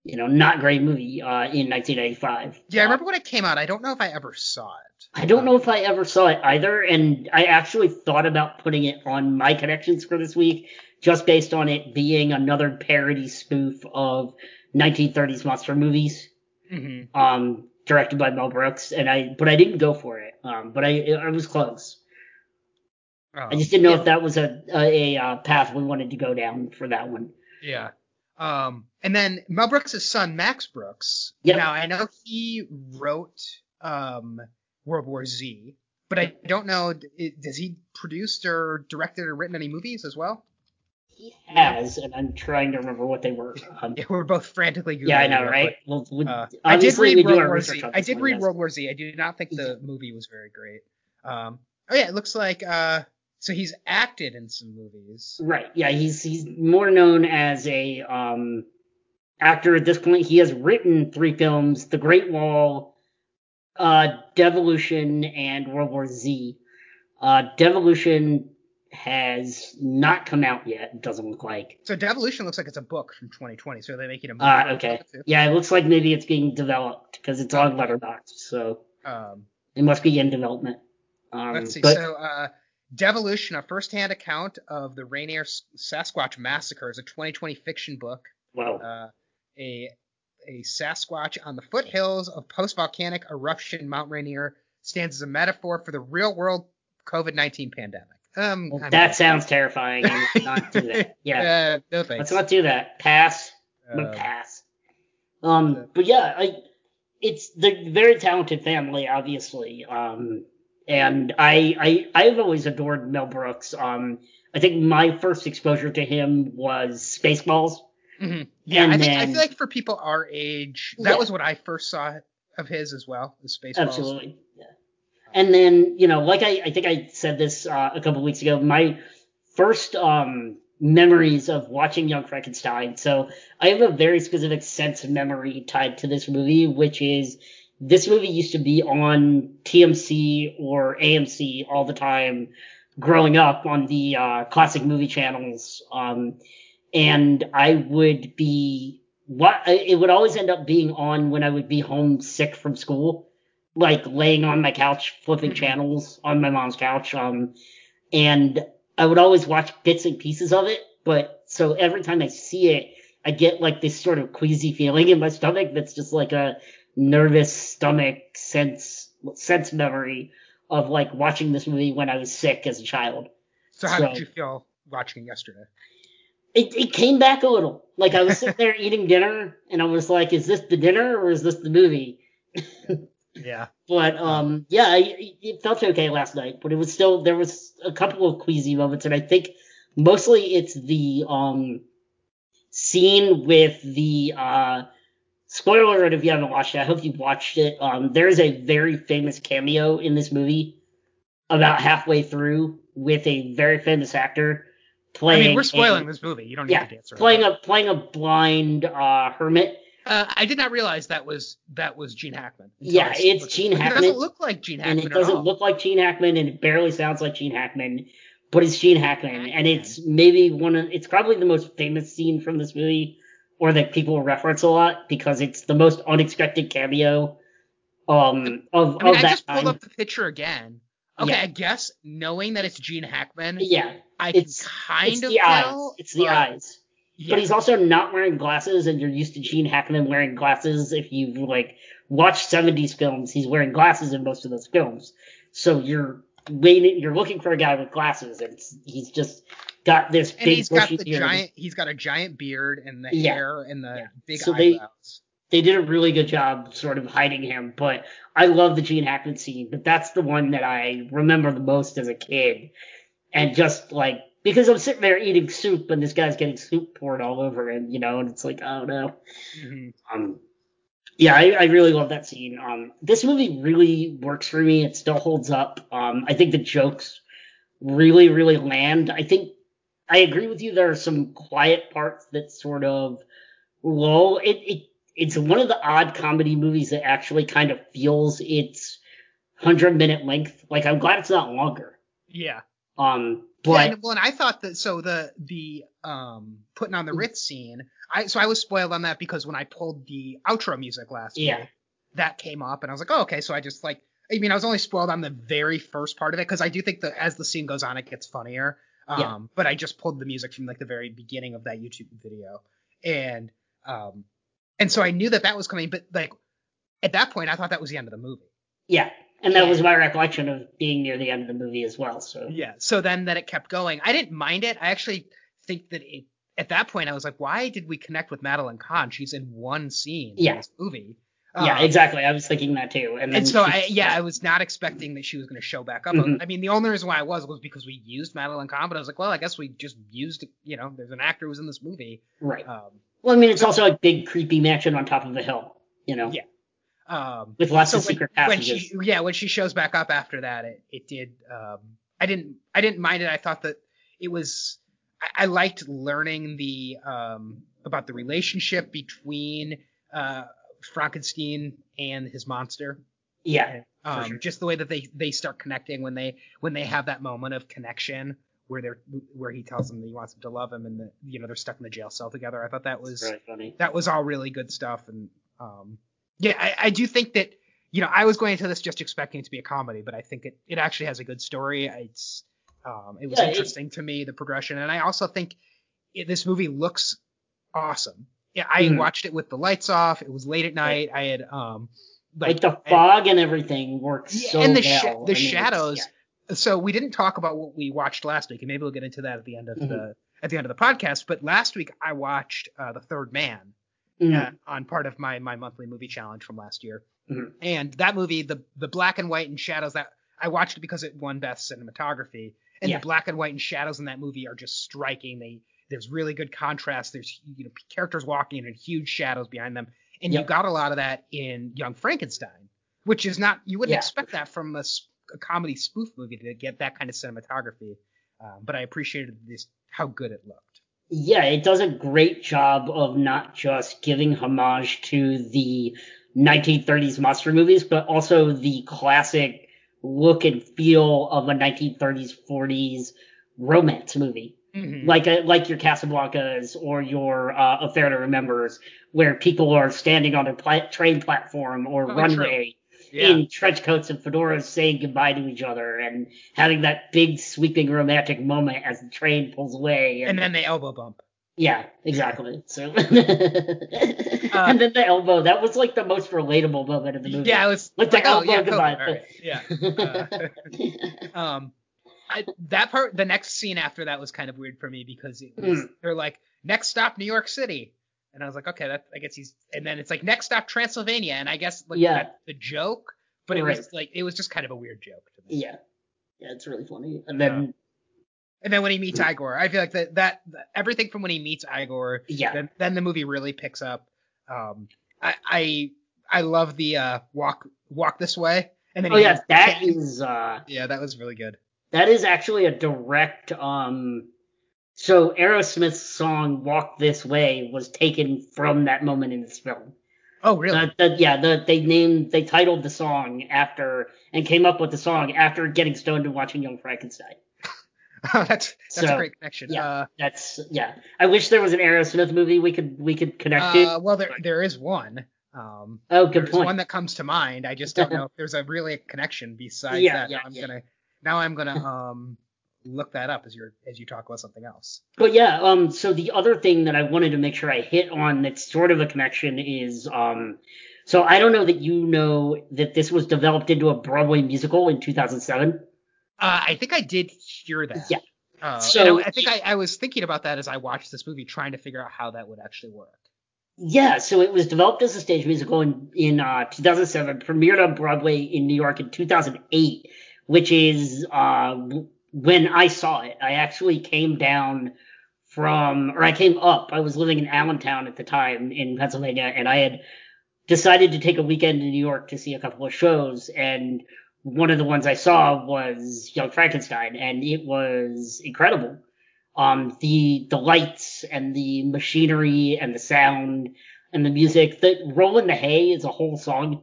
you know, not great movie uh, in 1985. Yeah, I remember when it came out. I don't know if I ever saw it. I don't know if I ever saw it either, and I actually thought about putting it on my connections for this week, just based on it being another parody spoof of 1930s monster movies, hmm um, directed by Mel Brooks, and I, but I didn't go for it, um, but I, I was close. I just didn't know yeah, if that was a a, a uh, path we wanted to go down for that one. Yeah. Um, and then Mel Brooks' son Max Brooks. Yep. Now I know he wrote um World War Z, but I don't know. Does he produced or directed or written any movies as well? He has, and I'm trying to remember what they were. Um, Yeah, we're both frantically googling. yeah, I know, right? quick. Well, we- Uh, I did read World War Z. I did one, read yes. World War Z. I do not think the movie was very great. Um, oh yeah, it looks like uh, so he's acted in some movies. Right. Yeah, he's he's more known as a um actor at this point. He has written three films: The Great Wall, uh, Devolution, and World War Z. Uh, Devolution has not come out yet. It doesn't look like. So Devolution looks like it's a book from 2020. So they're making a movie. Uh, okay. Yeah, it looks like maybe it's being developed because it's on Letterboxd, so Um, it must be in development. Um, Let's see. but- So, uh, Devolution, a first-hand account of the Rainier Sasquatch Massacre, is a 2020 fiction book. Wow. Uh, a a Sasquatch on the foothills of post-volcanic eruption Mount Rainier stands as a metaphor for the real-world COVID-19 pandemic. Um, Well, that sounds terrifying. let's not do that. Yeah. Uh, no thanks. Let's not do that. Pass. Um, pass. Um, but yeah, I, it's the very talented family, obviously. Um, and I, I, I've always adored Mel Brooks. Um, I think my first exposure to him was Spaceballs. mhm. Yeah, and I think I feel like for people our age, that Yeah. was what I first saw of his as well. The Spaceballs. Absolutely. And then, you know, like I, I think I said this uh, a couple weeks ago, my first um, memories of watching Young Frankenstein. So I have a very specific sense of memory tied to this movie, which is this movie used to be on TMC or AMC all the time growing up on the uh, classic movie channels. Um, and I would be what it would always end up being on when I would be home sick from school, like laying on my couch flipping Mhm. channels on my mom's couch. Um, and I would always watch bits and pieces of it. But so every time I see it, I get like this sort of queasy feeling in my stomach that's just like a nervous stomach sense sense memory of like watching this movie when I was sick as a child. So how So- did you feel watching it yesterday? It, it came back a little. Like I was sitting there eating dinner and I was like, is this the dinner or is this the movie? Yeah. But um, yeah, it felt okay last night, but it was still there was a couple of queasy moments, and I think mostly it's the um scene with the uh spoiler alert if you haven't watched it. I hope you've watched it. Um, there's a very famous cameo in this movie about halfway through with a very famous actor playing. I mean, we're a- spoiling this movie. You don't need yeah, to dance around. playing a playing a blind uh hermit. Uh, I did not realize that was that was Gene Hackman. Yeah, it's Gene It Hackman. It doesn't look like Gene Hackman. and it doesn't look like Gene Hackman, and it barely sounds like Gene Hackman, but it's Gene Hackman, and it's maybe one of it's probably the most famous scene from this movie, or that people reference a lot because it's the most unexpected cameo um of I mean, of I that just pulled up the picture again. Okay, Yeah. I guess knowing that it's Gene Hackman, yeah, I can it's- kind it's of the eyes. It's the eyes. Yeah. But he's also not wearing glasses, and you're used to Gene Hackman wearing glasses. If you've like watched 70s films, he's wearing glasses in most of those films. So you're waiting, you're looking for a guy with glasses, and he's just got this and big he's got bushy the beard. giant. He's got a giant beard and the Yeah. hair and the Yeah. big So they- They did a really good job sort of hiding him, but I love the Gene Hackman scene. But that's the one that I remember the most as a kid, and just like because I'm sitting there eating soup, and this guy's getting soup poured all over him, you know, and it's like, oh no. Mhm. Um, yeah, I, I really love that scene. Um, this movie really works for me. It still holds up. Um, I think the jokes really, really land. I think I agree with you. There are some quiet parts that sort of lull. It, it it's one of the odd comedy movies that actually kind of feels its hundred minute length. Like I'm glad it's not longer. Yeah. Um, yeah, and, well, and I thought that so the the um putting on the Ritz scene, I so I was spoiled on that because when I pulled the outro music last Yeah. week, that came up and I was like, oh okay, so I just like I mean I was only spoiled on the very first part of it because I do think that as the scene goes on it gets funnier. Um, Yeah. but I just pulled the music from like the very beginning of that YouTube video, and um, and so I knew that that was coming, but like at that point I thought that was the end of the movie. yeah, and that Yeah. was my recollection of being near the end of the movie as well. So Yeah. So then that it kept going. I didn't mind it. I actually think that it at that point I was like, why did we connect with Madeline Kahn? She's in one scene Yeah. in this movie. yeah, Um, exactly. I was thinking that too. And, then And so she- I yeah, I was not expecting that she was going to show back up. Mhm. I mean, the only reason why I was was because we used Madeline Kahn, but I was like, well, I guess we just used, you know, there's an actor who's in this movie. right. Um, Well, I mean, it's also a big creepy mansion on top of a hill, you know, Yeah. Um, with lots so of when, secret when passages. she yeah when she shows back up after that it, it did um i didn't i didn't mind it i thought that it was i, I liked learning the um about the relationship between uh frankenstein and his monster yeah, um sure. just the way that they they start connecting when they when they have that moment of connection where they're where he tells them that he wants them to love him and that you know they're stuck in the jail cell together i thought that was really that was all really good stuff and um yeah I, I do think that you know i was going into this just expecting it to be a comedy but i think it it actually has a good story it's um it was Yeah, it- interesting to me the progression and i also think it, this movie looks awesome yeah i Mhm. watched it with the lights off it was late at night i had um Like, the I- fog and everything works Yeah, so and the well. sha- the I mean, shadows yeah. so we didn't talk about what we watched last week, and maybe we'll get into that at the end of Mhm. the at the end of the podcast. But last week I watched uh, The Third Man Mhm. uh, on part of my my monthly movie challenge from last year, Mhm. and that movie, the the black and white and shadows that I watched it because it won best cinematography, and Yeah. the black and white and shadows in that movie are just striking. They there's really good contrast. There's you know characters walking in and huge shadows behind them, and you got a lot of that in Young Frankenstein, which is not you wouldn't Yeah. expect that from a comedy spoof movie to get that kind of cinematography. Um, but I appreciated this how good it looked. Yeah, it does a great job of not just giving homage to the 1930s monster movies, but also the classic look and feel of a 1930s 40s romance movie. Mhm. like a, like your Casablancas or your uh, Affair to Remembers, where people are standing on a pla- train platform or Oh, runway yeah. in trench coats and fedoras, saying goodbye to each other and having that big sweeping romantic moment as the train pulls away. and then they elbow bump. yeah, exactly. So, Uh, and then the elbow, that was like the most relatable moment of the movie. Yeah, it was Like like, the oh elbow yeah, goodbye. Right, yeah. Uh, um, I, that part, the next scene after that was kind of weird for me because it was, Mm. they're like, next stop New York City, and I was like, okay, that I guess he's, and then it's like next stop Transylvania, and I guess like Yeah. that's the joke, but it was like it was just kind of a weird joke to me. yeah. Yeah, it's really funny. And then, And then when he meets Igor, I feel like that that everything from when he meets Igor, yeah. then, then the movie really picks up. Um, I I, I love the uh, walk walk this way, and then Oh yeah, that is uh yeah, that was really good. that is actually a direct um so Aerosmith's song Walk This Way was taken from that moment in this film. Oh really? The, the, yeah, the, they named they titled the song after and came up with the song after getting stoned and watching Young Frankenstein. that's that's So, a great connection. yeah. Uh, That's yeah. I wish there was an Aerosmith movie we could we could connect to. uh, well, there there is one. Um, Oh, good there's point. one that comes to mind. I just don't know if there's a really a connection besides Yeah, that. yeah, I'm yeah. gonna now I'm gonna um look that up as you're as you talk about something else. But yeah, um, so the other thing that I wanted to make sure I hit on that's sort of a connection is, um, so I don't know that you know that this was developed into a Broadway musical in 2007. Uh, I think I did hear that. Yeah. Uh, So- I, I think I, I was thinking about that as I watched this movie, trying to figure out how that would actually work. Yeah, so it was developed as a stage musical in, in uh, 2007, premiered on Broadway in New York in 2008, which is uh, w- when I saw it. I actually came down from, or I came up. I was living in Allentown at the time in Pennsylvania, and I had decided to take a weekend in New York to see a couple of shows, and one of the ones I saw was Young Frankenstein, and it was incredible. Um, the the lights and the machinery and the sound and the music. The Rollin' the Hay is a whole song,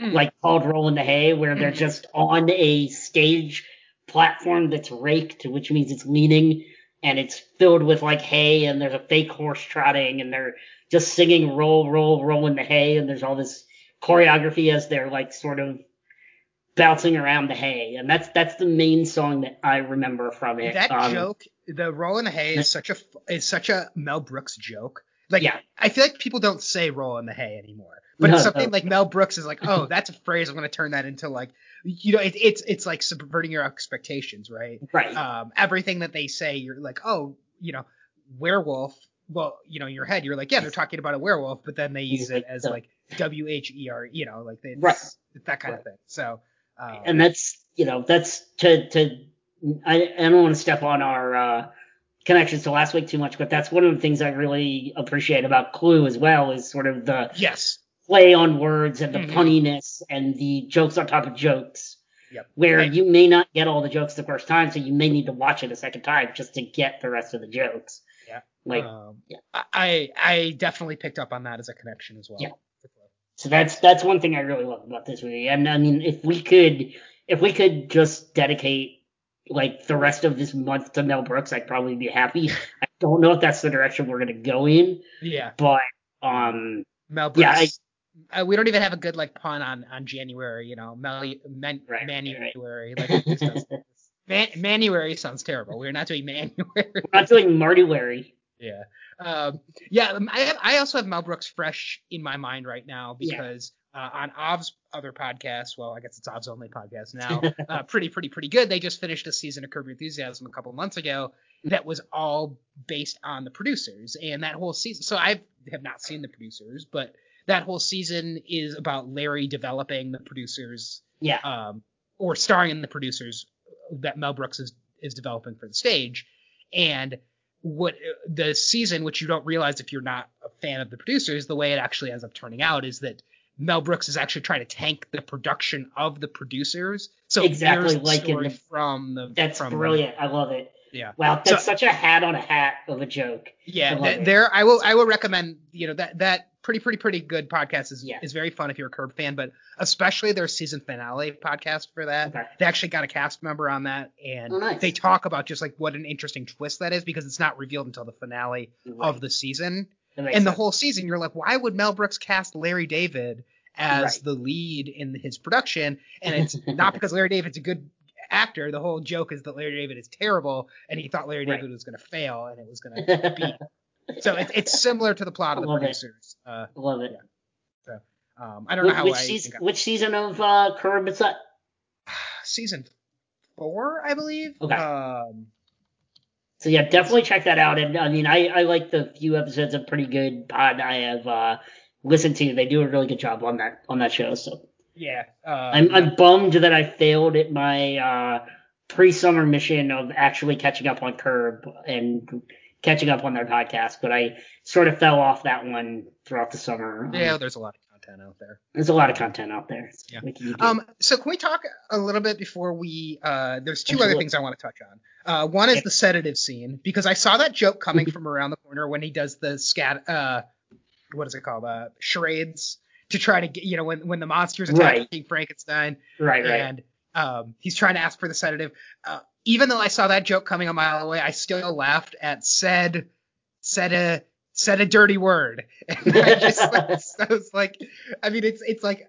Mm. like called Rollin' the Hay, where they're Mhm. just on a stage platform that's raked, which means it's leaning, and it's filled with like hay, and there's a fake horse trotting, and they're just singing roll, roll, roll in the hay, and there's all this choreography as they're like sort of bouncing around the hay, and that's that's the main song that I remember from it. That Um, joke, the roll in the hay, is such a is such a Mel Brooks joke. Like, Yeah. I feel like people don't say roll in the hay anymore. But No, it's something no. like Mel Brooks is like, oh, that's a phrase. I'm going to turn that into like, you know, it, it's it's like subverting your expectations, right? right. um, everything that they say, you're like, oh, you know, werewolf. Well, you know, in your head, you're like, yeah, they're talking about a werewolf, but then they use it as like W H E R, you know, like it's, Right. that kind of thing. So, um, and that's you know that's to to I, I don't want to step on our uh, connections to last week too much, but that's one of the things I really appreciate about Clue as well is sort of the yes, play on words and the Mhm. punniness and the jokes on top of jokes. Yep. Where Right. you may not get all the jokes the first time, so you may need to watch it a second time just to get the rest of the jokes. Yeah. Like um, yeah. I I definitely picked up on that as a connection as well. Yeah. So that's that's one thing I really love about this movie. And I mean, if we could, if we could just dedicate like the rest of this month to Mel Brooks, I'd probably be happy. I don't know if that's the direction we're gonna go in, Yeah. but um, Mel Yeah, Brooks. uh, we don't even have a good like pun on on January, you know, Mel, man, Right, right, Manuary. Like it Man, Manuary sounds terrible. We're not doing Manuary. we're not doing Marty Wary. Yeah. Um, yeah. um, I have, I also have Mel Brooks fresh in my mind right now because uh, on Ov's other podcast, well, I guess it's Ov's only podcast now, uh, pretty, pretty, pretty good. They just finished a season of Curb Your Enthusiasm a couple months ago that was all based on the producers and that whole season. So I have not seen the producers, but that whole season is about Larry developing the producers Yeah, um, or starring in the producers that Mel Brooks is is developing for the stage, and what the season, which you don't realize if you're not a fan of the producers, the way it actually ends up turning out is that Mel Brooks is actually trying to tank the production of the producers. So Exactly the like in the- from the that's from the- brilliant. I love it. yeah. Wow, that's So- such a hat on a hat of a joke. Yeah, love th- there I will I will recommend you know that that pretty pretty pretty good podcast is Yeah. is very fun if you're a Curb fan, but especially their season finale podcast for that. Okay. They actually got a cast member on that, and Oh, nice. they talk about just like what an interesting twist that is because it's not revealed until the finale Right. of the season. And the whole season, you're like, why would Mel Brooks cast Larry David as Right. the lead in his production? And it's not because Larry David's a good actor. The whole joke is that Larry David is terrible, and he thought Larry Right. David was going to fail, and it was going to beat. So it's it's similar to the plot of the Love it. producers. Uh, Love it. um, I don't know Which, how which I season? Which season of uh, Curb is that? season four, I believe. Okay. Um, So yeah, definitely check that out. And I mean, I, I like the few episodes of Pretty Good Pod I have uh, listened to. They do a really good job on that on that show. So yeah. Uh, I'm I'm bummed that I failed at my uh, pre-summer mission of actually catching up on Curb and catching up on their podcast, but I sort of fell off that one throughout the summer. Um, yeah, there's a lot of content out there. there's a lot of content out there. Yeah. What can you do? Um, so can we talk a little bit before we? Uh, there's two other things I want to touch on. Uh, one is Yeah. the sedative scene because I saw that joke coming from around the corner when he does the scat. Uh, what is it called? Uh, charades to try to get you know when when the monsters Right. attacking Frankenstein right, right. and um, he's trying to ask for the sedative. Uh, even though I saw that joke coming a mile away, I still laughed at said said a said a dirty word. And I just like, like, I mean, it's it's like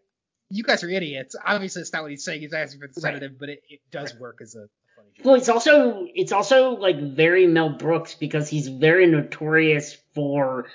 you guys are idiots. Obviously, it's not what he's saying. He's asking for the Right. but it, it does work as a, funny joke. Well, it's also it's also like very Mel Brooks because he's very notorious for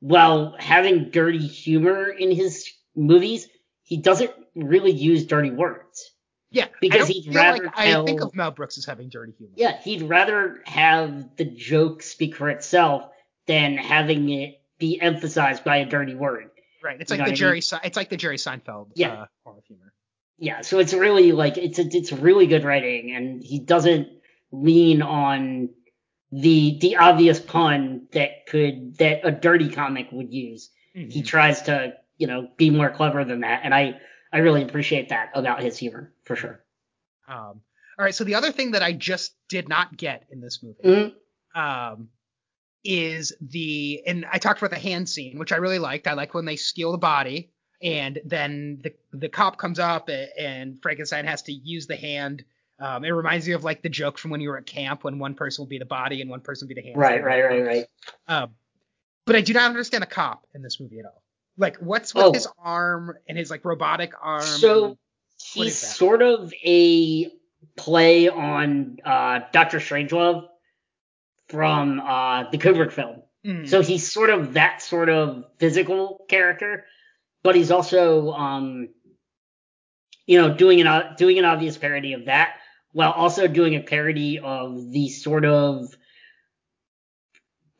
well having dirty humor in his movies, he doesn't really use dirty words. Yeah, because he'd rather like I think tell- of Mel Brooks as having dirty humor. Yeah, he'd rather have the joke speak for itself than having it be emphasized by a dirty word. right. It's You like the what I Jerry. Se- It's like the Jerry Seinfeld Yeah. uh, form of humor. Yeah, so it's really like it's a, it's really good writing, and he doesn't lean on the the obvious pun that could that a dirty comic would use. He Mhm. tries to you know be more clever than that, and I I really appreciate that about his humor for sure. Um, all right. So the other thing that I just did not get in this movie. Mhm. um, is the and I talked about the hand scene, which I really liked. I like when they steal the body and then the the cop comes up and Frankenstein has to use the hand. Um, it reminds me of like the joke from when you were at camp when one person will be the body and one person will be the hand. Right, right, right, right. Um, but I do not understand the cop in this movie at all. Like, what's with Oh. his arm and his like robotic arm? So he's sort of a play on uh, Doctor Strangelove from uh, the Kubrick film. Mm, So he's sort of that sort of physical character, but he's also, um, you know, doing an doing an obvious parody of that, while also doing a parody of the sort of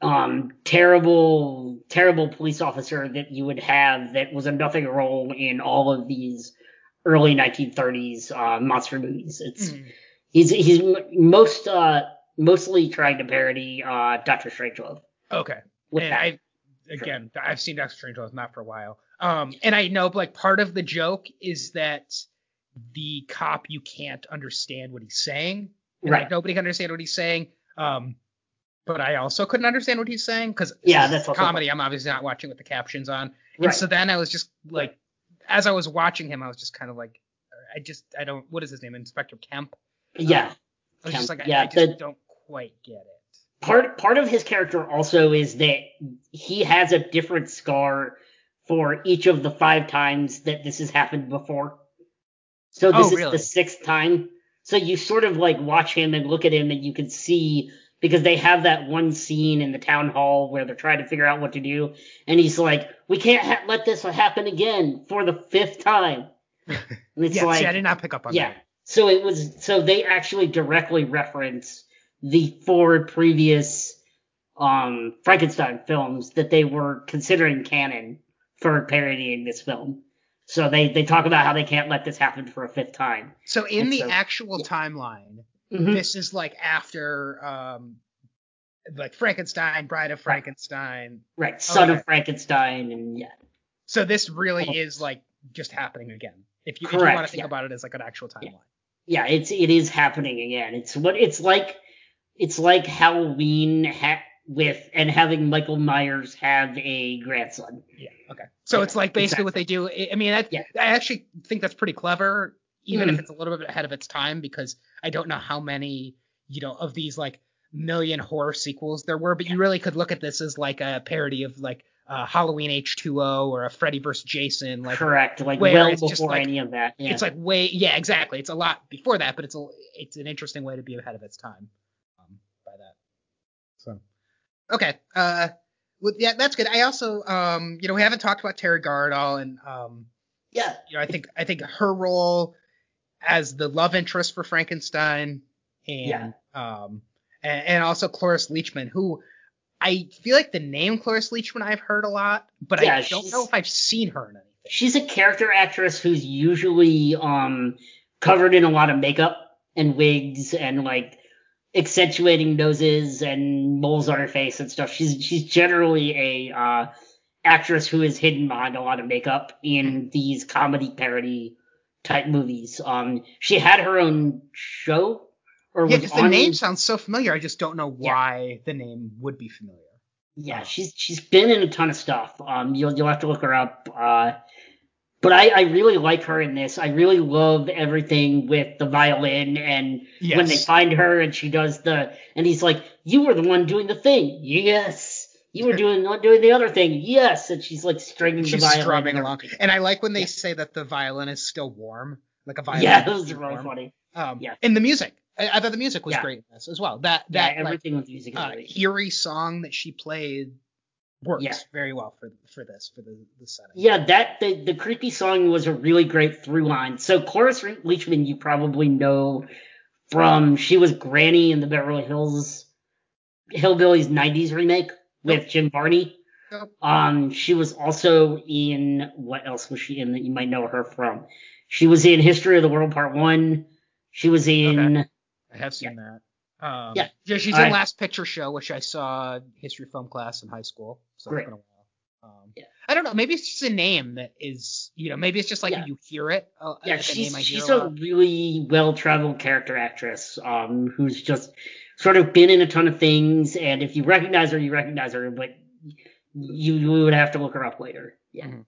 um terrible terrible police officer that you would have that was a nothing role in all of these early 1930s uh, monster movies. It's mm. he's he's most uh mostly trying to parody uh Doctor Strangelove. Okay. and that. I again I've seen Doctor Strangelove not for a while. Um, and I know like part of the joke is that the cop you can't understand what he's saying. And, Right. Like, nobody can understand what he's saying. Um, but I also couldn't understand what he's saying because Yeah, that's comedy. I'm obviously not watching with the captions on. And Right. so then I was just like, as I was watching him, I was just kind of like, I just I don't what is his name Inspector Kemp. yeah. I was just Kemp, like, I- yeah, I, just the- don't quite get it. part part of his character also is that he has a different scar for each of the five times that this has happened before. So this Oh, is the sixth time. So you sort of like watch him and look at him and you can see because they have that one scene in the town hall where they're trying to figure out what to do and he's like, "We can't ha- let this happen again for the fifth time." And it's yeah, like see, I did not pick up on yeah. that. So it was so they actually directly reference the four previous um Frankenstein films that they were considering canon for parodying this film. So they they talk about how they can't let this happen for a fifth time. So in And the so- actual yeah. timeline, Mhm. this is like after um like Frankenstein, Bride of Frankenstein. Right, Son Okay. of Frankenstein and yeah. So this really is like just happening again. If you, if you want to think yeah. about it as like an actual timeline. Yeah, it's it is happening again. It's what it's like it's like Halloween ha- with and having Michael Myers have a grandson. Yeah. Okay. So Yeah, it's like basically exactly. what they do. I mean, I, Yeah. I actually think that's pretty clever, even Mhm. if it's a little bit ahead of its time, because I don't know how many, you know, of these like million horror sequels there were, but you really could look at this as like a parody of like uh, Halloween H2O or a Freddy vs. Jason. Like Correct. Like well before like- any of that. Yeah. it's like way, yeah, exactly. It's a lot before that, but it's a it's an interesting way to be ahead of its time um, by that. So okay, uh, well, yeah, that's good. I also, um, you know, we haven't talked about Teri Garr at all, and um, yeah. you know, I think I think her role as the love interest for Frankenstein and Yeah. um and, and also Cloris Leachman, who I feel like the name Cloris Leachman I've heard a lot, but Yeah, I don't know if I've seen her in anything. She's a character actress who's usually um covered in a lot of makeup and wigs and like accentuating noses and moles on her face and stuff. She's she's generally a uh actress who is hidden behind a lot of makeup in these comedy parody type movies. Um she had her own show or Yeah, because the name sounds so familiar. I just don't know Yeah. why the name would be familiar. Yeah, she's she's been in a ton of stuff. Um, you'll you'll have to look her up. Uh, but I I really like her in this. I really love everything with the violin and when they find her and she does the and he's like, you were the one doing the thing. Yes. You were doing not doing the other thing. Yes. And she's like stringing She's the violin. strumming along, and I like when they Yeah. say that the violin is still warm, like a violin. Yeah, that was really warm. funny. Um, Yeah. And the music, I, I thought the music was Yeah. great in this as well. That Yeah, that like, everything with the music is uh, great. eerie song that she played works Yeah. very well for for this for the, the setting. Yeah, that the the creepy song was a really great through line. So Cloris Leachman, you probably know from she was Granny in the Beverly Hills Hillbillies '90s remake with Jim Varney. Yep. Um, she was also in what else was she in that you might know her from? She was in History of the World Part One. She was in I have seen that. Um, Yeah. she's I- in Last Picture Show, which I saw history film class in high school. So Great. it's been a while. Um, Yeah. I don't know. Maybe it's just a name that is, you know, maybe it's just like Yeah. you hear it. Uh, yeah, she's name I hear she's a a really well traveled character actress, um, who's just sort of been in a ton of things, and if you recognize her, you recognize her, but you you would have to look her up later. Yeah. Mhm.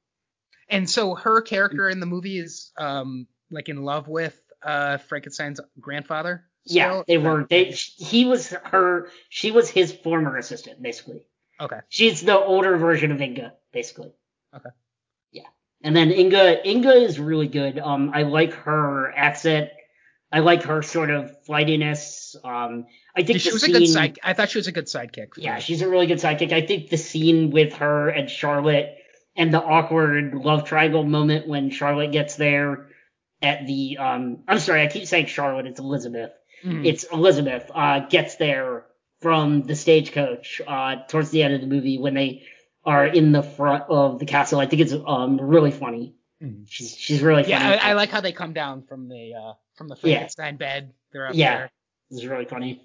And so her character in the movie is um like in love with uh Frankenstein's grandfather. Yeah, they were. They he was her. She was his former assistant, basically. Okay. She's the older version of Inga, basically. Okay. Yeah, and then Inga Inga is really good. Um, I like her accent. I like her sort of flightiness. Um, I think She was scene, a good side. I thought she was a good sidekick. Yeah, this. she's a really good sidekick. I think the scene with her and Charlotte and the awkward love triangle moment when Charlotte gets there at the um I'm sorry, I keep saying Charlotte, it's Elizabeth. Mhm. It's Elizabeth uh gets there from the stagecoach uh towards the end of the movie when they are in the front of the castle. I think it's um really funny. Mhm. She's she's really funny. Yeah, I, I like how they come down from the uh from the Yeah. Bed. They're up Yeah. there. It's really funny.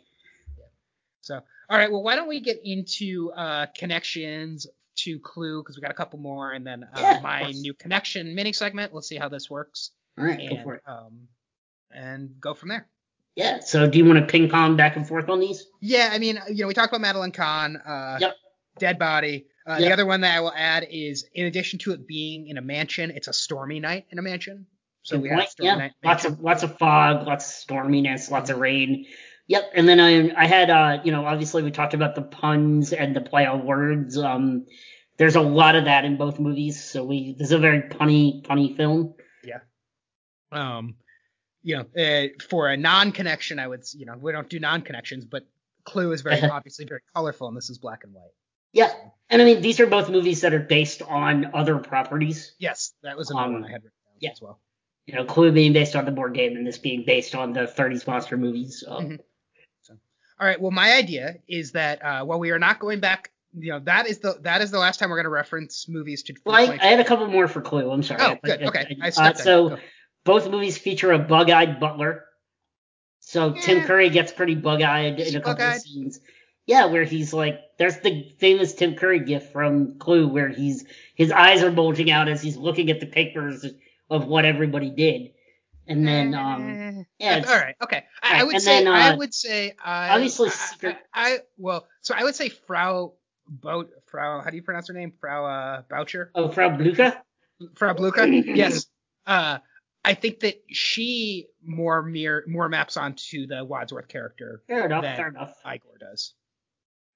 So, all right. Well, why don't we get into uh, connections to Clue because we got a couple more, and then uh, Yeah, my new connection mini segment. Let's see how this works, All right, go for it. um, and go from there. Yeah. So do you want to ping pong back and forth on these? Yeah, I mean, you know, we talked about Madeline Kahn, uh, Yep. dead body. Uh, Yep. The other one that I will add is, in addition to it being in a mansion, it's a stormy night in a mansion. So Good we point. have stormy yeah, night. lots of lots of fog, lots of storminess, lots of rain. Yep, and then I I had uh you know obviously we talked about the puns and the play on words. Um, there's a lot of that in both movies, so we this is a very punny punny film. Yeah. Um, you know, uh, for a non-connection, I would, you know, we don't do non-connections, but Clue is very obviously very colorful, and this is black and white. Yeah, and I mean these are both movies that are based on other properties. Yes, that was another Um, one I had written down yeah. as well. You know, Clue being based on the board game, and this being based on the 30s monster movies. Um, Mhm. All right. Well, my idea is that uh, while we are not going back, you know, that is the that is the last time we're going to reference movies to. Well, I, I had a couple more for Clue. I'm sorry. Oh, I- good. I- Okay. I uh, so. Both movies feature a bug-eyed butler. So Tim Curry gets pretty bug-eyed in a couple bug-eyed? of scenes. Yeah, where he's like, there's the famous Tim Curry gif from Clue where he's his eyes are bulging out as he's looking at the papers of what everybody did, and then um, yeah, all right. Okay. I, I would say then, I uh, would say I obviously I, I, I well, so I would say Frau Boat, Frau, how do you pronounce her name? Frau uh, Boucher? Oh, Frau Blucher? Frau Blucher? yes. Uh, I think that she more mirror, more maps onto the Wadsworth character. Fair enough, than fair enough. Igor does.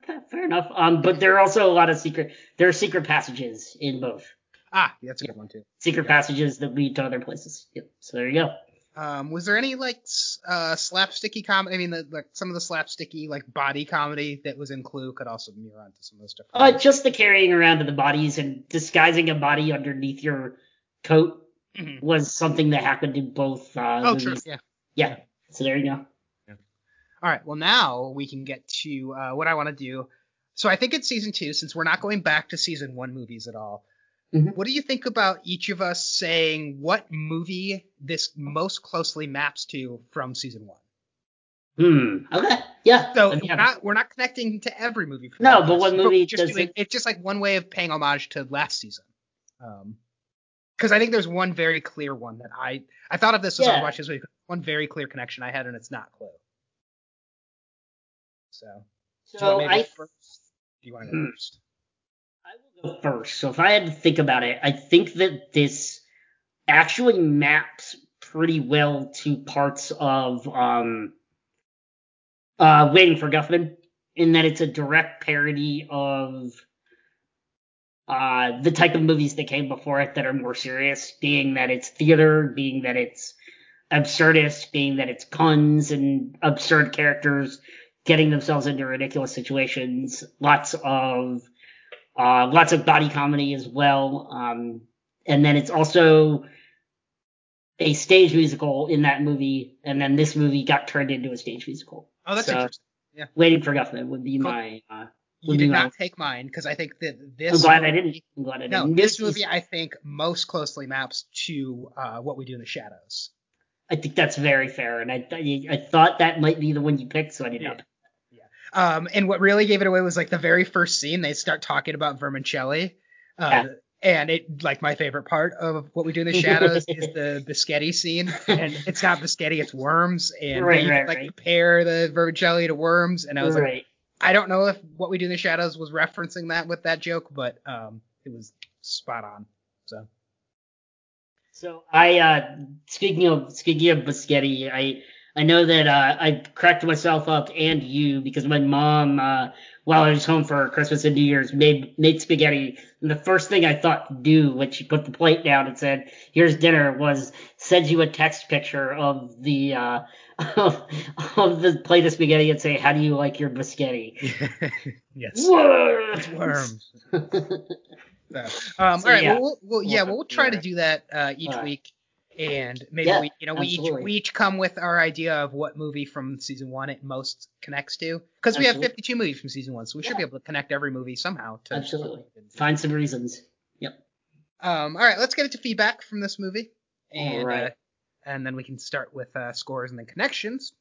Okay, fair enough. Um, but there are also a lot of secret. There are secret passages in both. Ah, that's a good one too. Secret passages that lead to other places. Yep. So there you go. Um, was there any like uh, slapsticky comedy? I mean, the, like some of the slapsticky like body comedy that was in Clue could also mirror onto some of those stuff. Uh, just the carrying around of the bodies and disguising a body underneath your coat Mhm. was something that happened in both. Uh, Oh, movies. true. Yeah. Yeah. So there you go. Yeah. All right. Well, now we can get to uh, what I want to do. So I think it's season two, since we're not going back to season one movies at all. Mhm. What do you think about each of us saying what movie this most closely maps to from season one? Hmm. Okay. Yeah. So we're not we're not connecting to every movie. From No, but what movie just doing, it- It's just like one way of paying homage to last season. Um, because I think there's one very clear one that I I thought of this as I was Yeah. this movie. One very clear connection I had, and it's not Clue. So, So want me to I first? Do you want to go Hmm. first? I will go first. So if I had to think about it, I think that this actually maps pretty well to parts of um uh Waiting for Guffman in that it's a direct parody of uh the type of movies that came before it that are more serious, being that it's theater, being that it's absurdist, being that it's puns and absurd characters getting themselves into ridiculous situations, lots of uh, lots of body comedy as well. Um, and then it's also a stage musical in that movie, and then this movie got turned into a stage musical. Oh, that's So, interesting. Waiting for Guffman would be Cool. my. Uh, You did not take mine because I think that this. I'm glad I didn't. I'm glad I No, didn't. this movie I think most closely maps to uh, what we do in the shadows. I think that's very fair, and I I, I thought that might be the one you picked, so I did not. Yeah. Um, and what really gave it away was like the very first scene. They start talking about vermicelli. Uh, Yeah. And it, like, my favorite part of what we do in the shadows is the biscotti scene. And it's not biscotti, it's worms. And Right, they right, like right. compare the vermicelli to worms. And I was like, right. I don't know if what we do in the shadows was referencing that with that joke, but um, it was spot on. So So I uh speaking of speaking of biscotti, I I know that uh I cracked myself up and you because my mom uh while I was home for Christmas and New Year's made made spaghetti and the first thing I thought to do when she put the plate down and said, Here's dinner was send you a text picture of the uh of, of the plate of spaghetti and say, How do you like your biscotti? yes, Worms. worms. So, um, So, all right. yeah. Well, we'll, well, yeah, We'll we'll try to do that uh, each All right. week, and maybe Yeah, we, you know, we each we each come with our idea of what movie from season one it most connects to, because we have 52 movies from season one, so we should be able to connect every movie somehow. To Absolutely. Find some reasons. Yep. Um, all right, let's get into feedback from this movie, and All right. uh, and then we can start with uh, scores and then connections.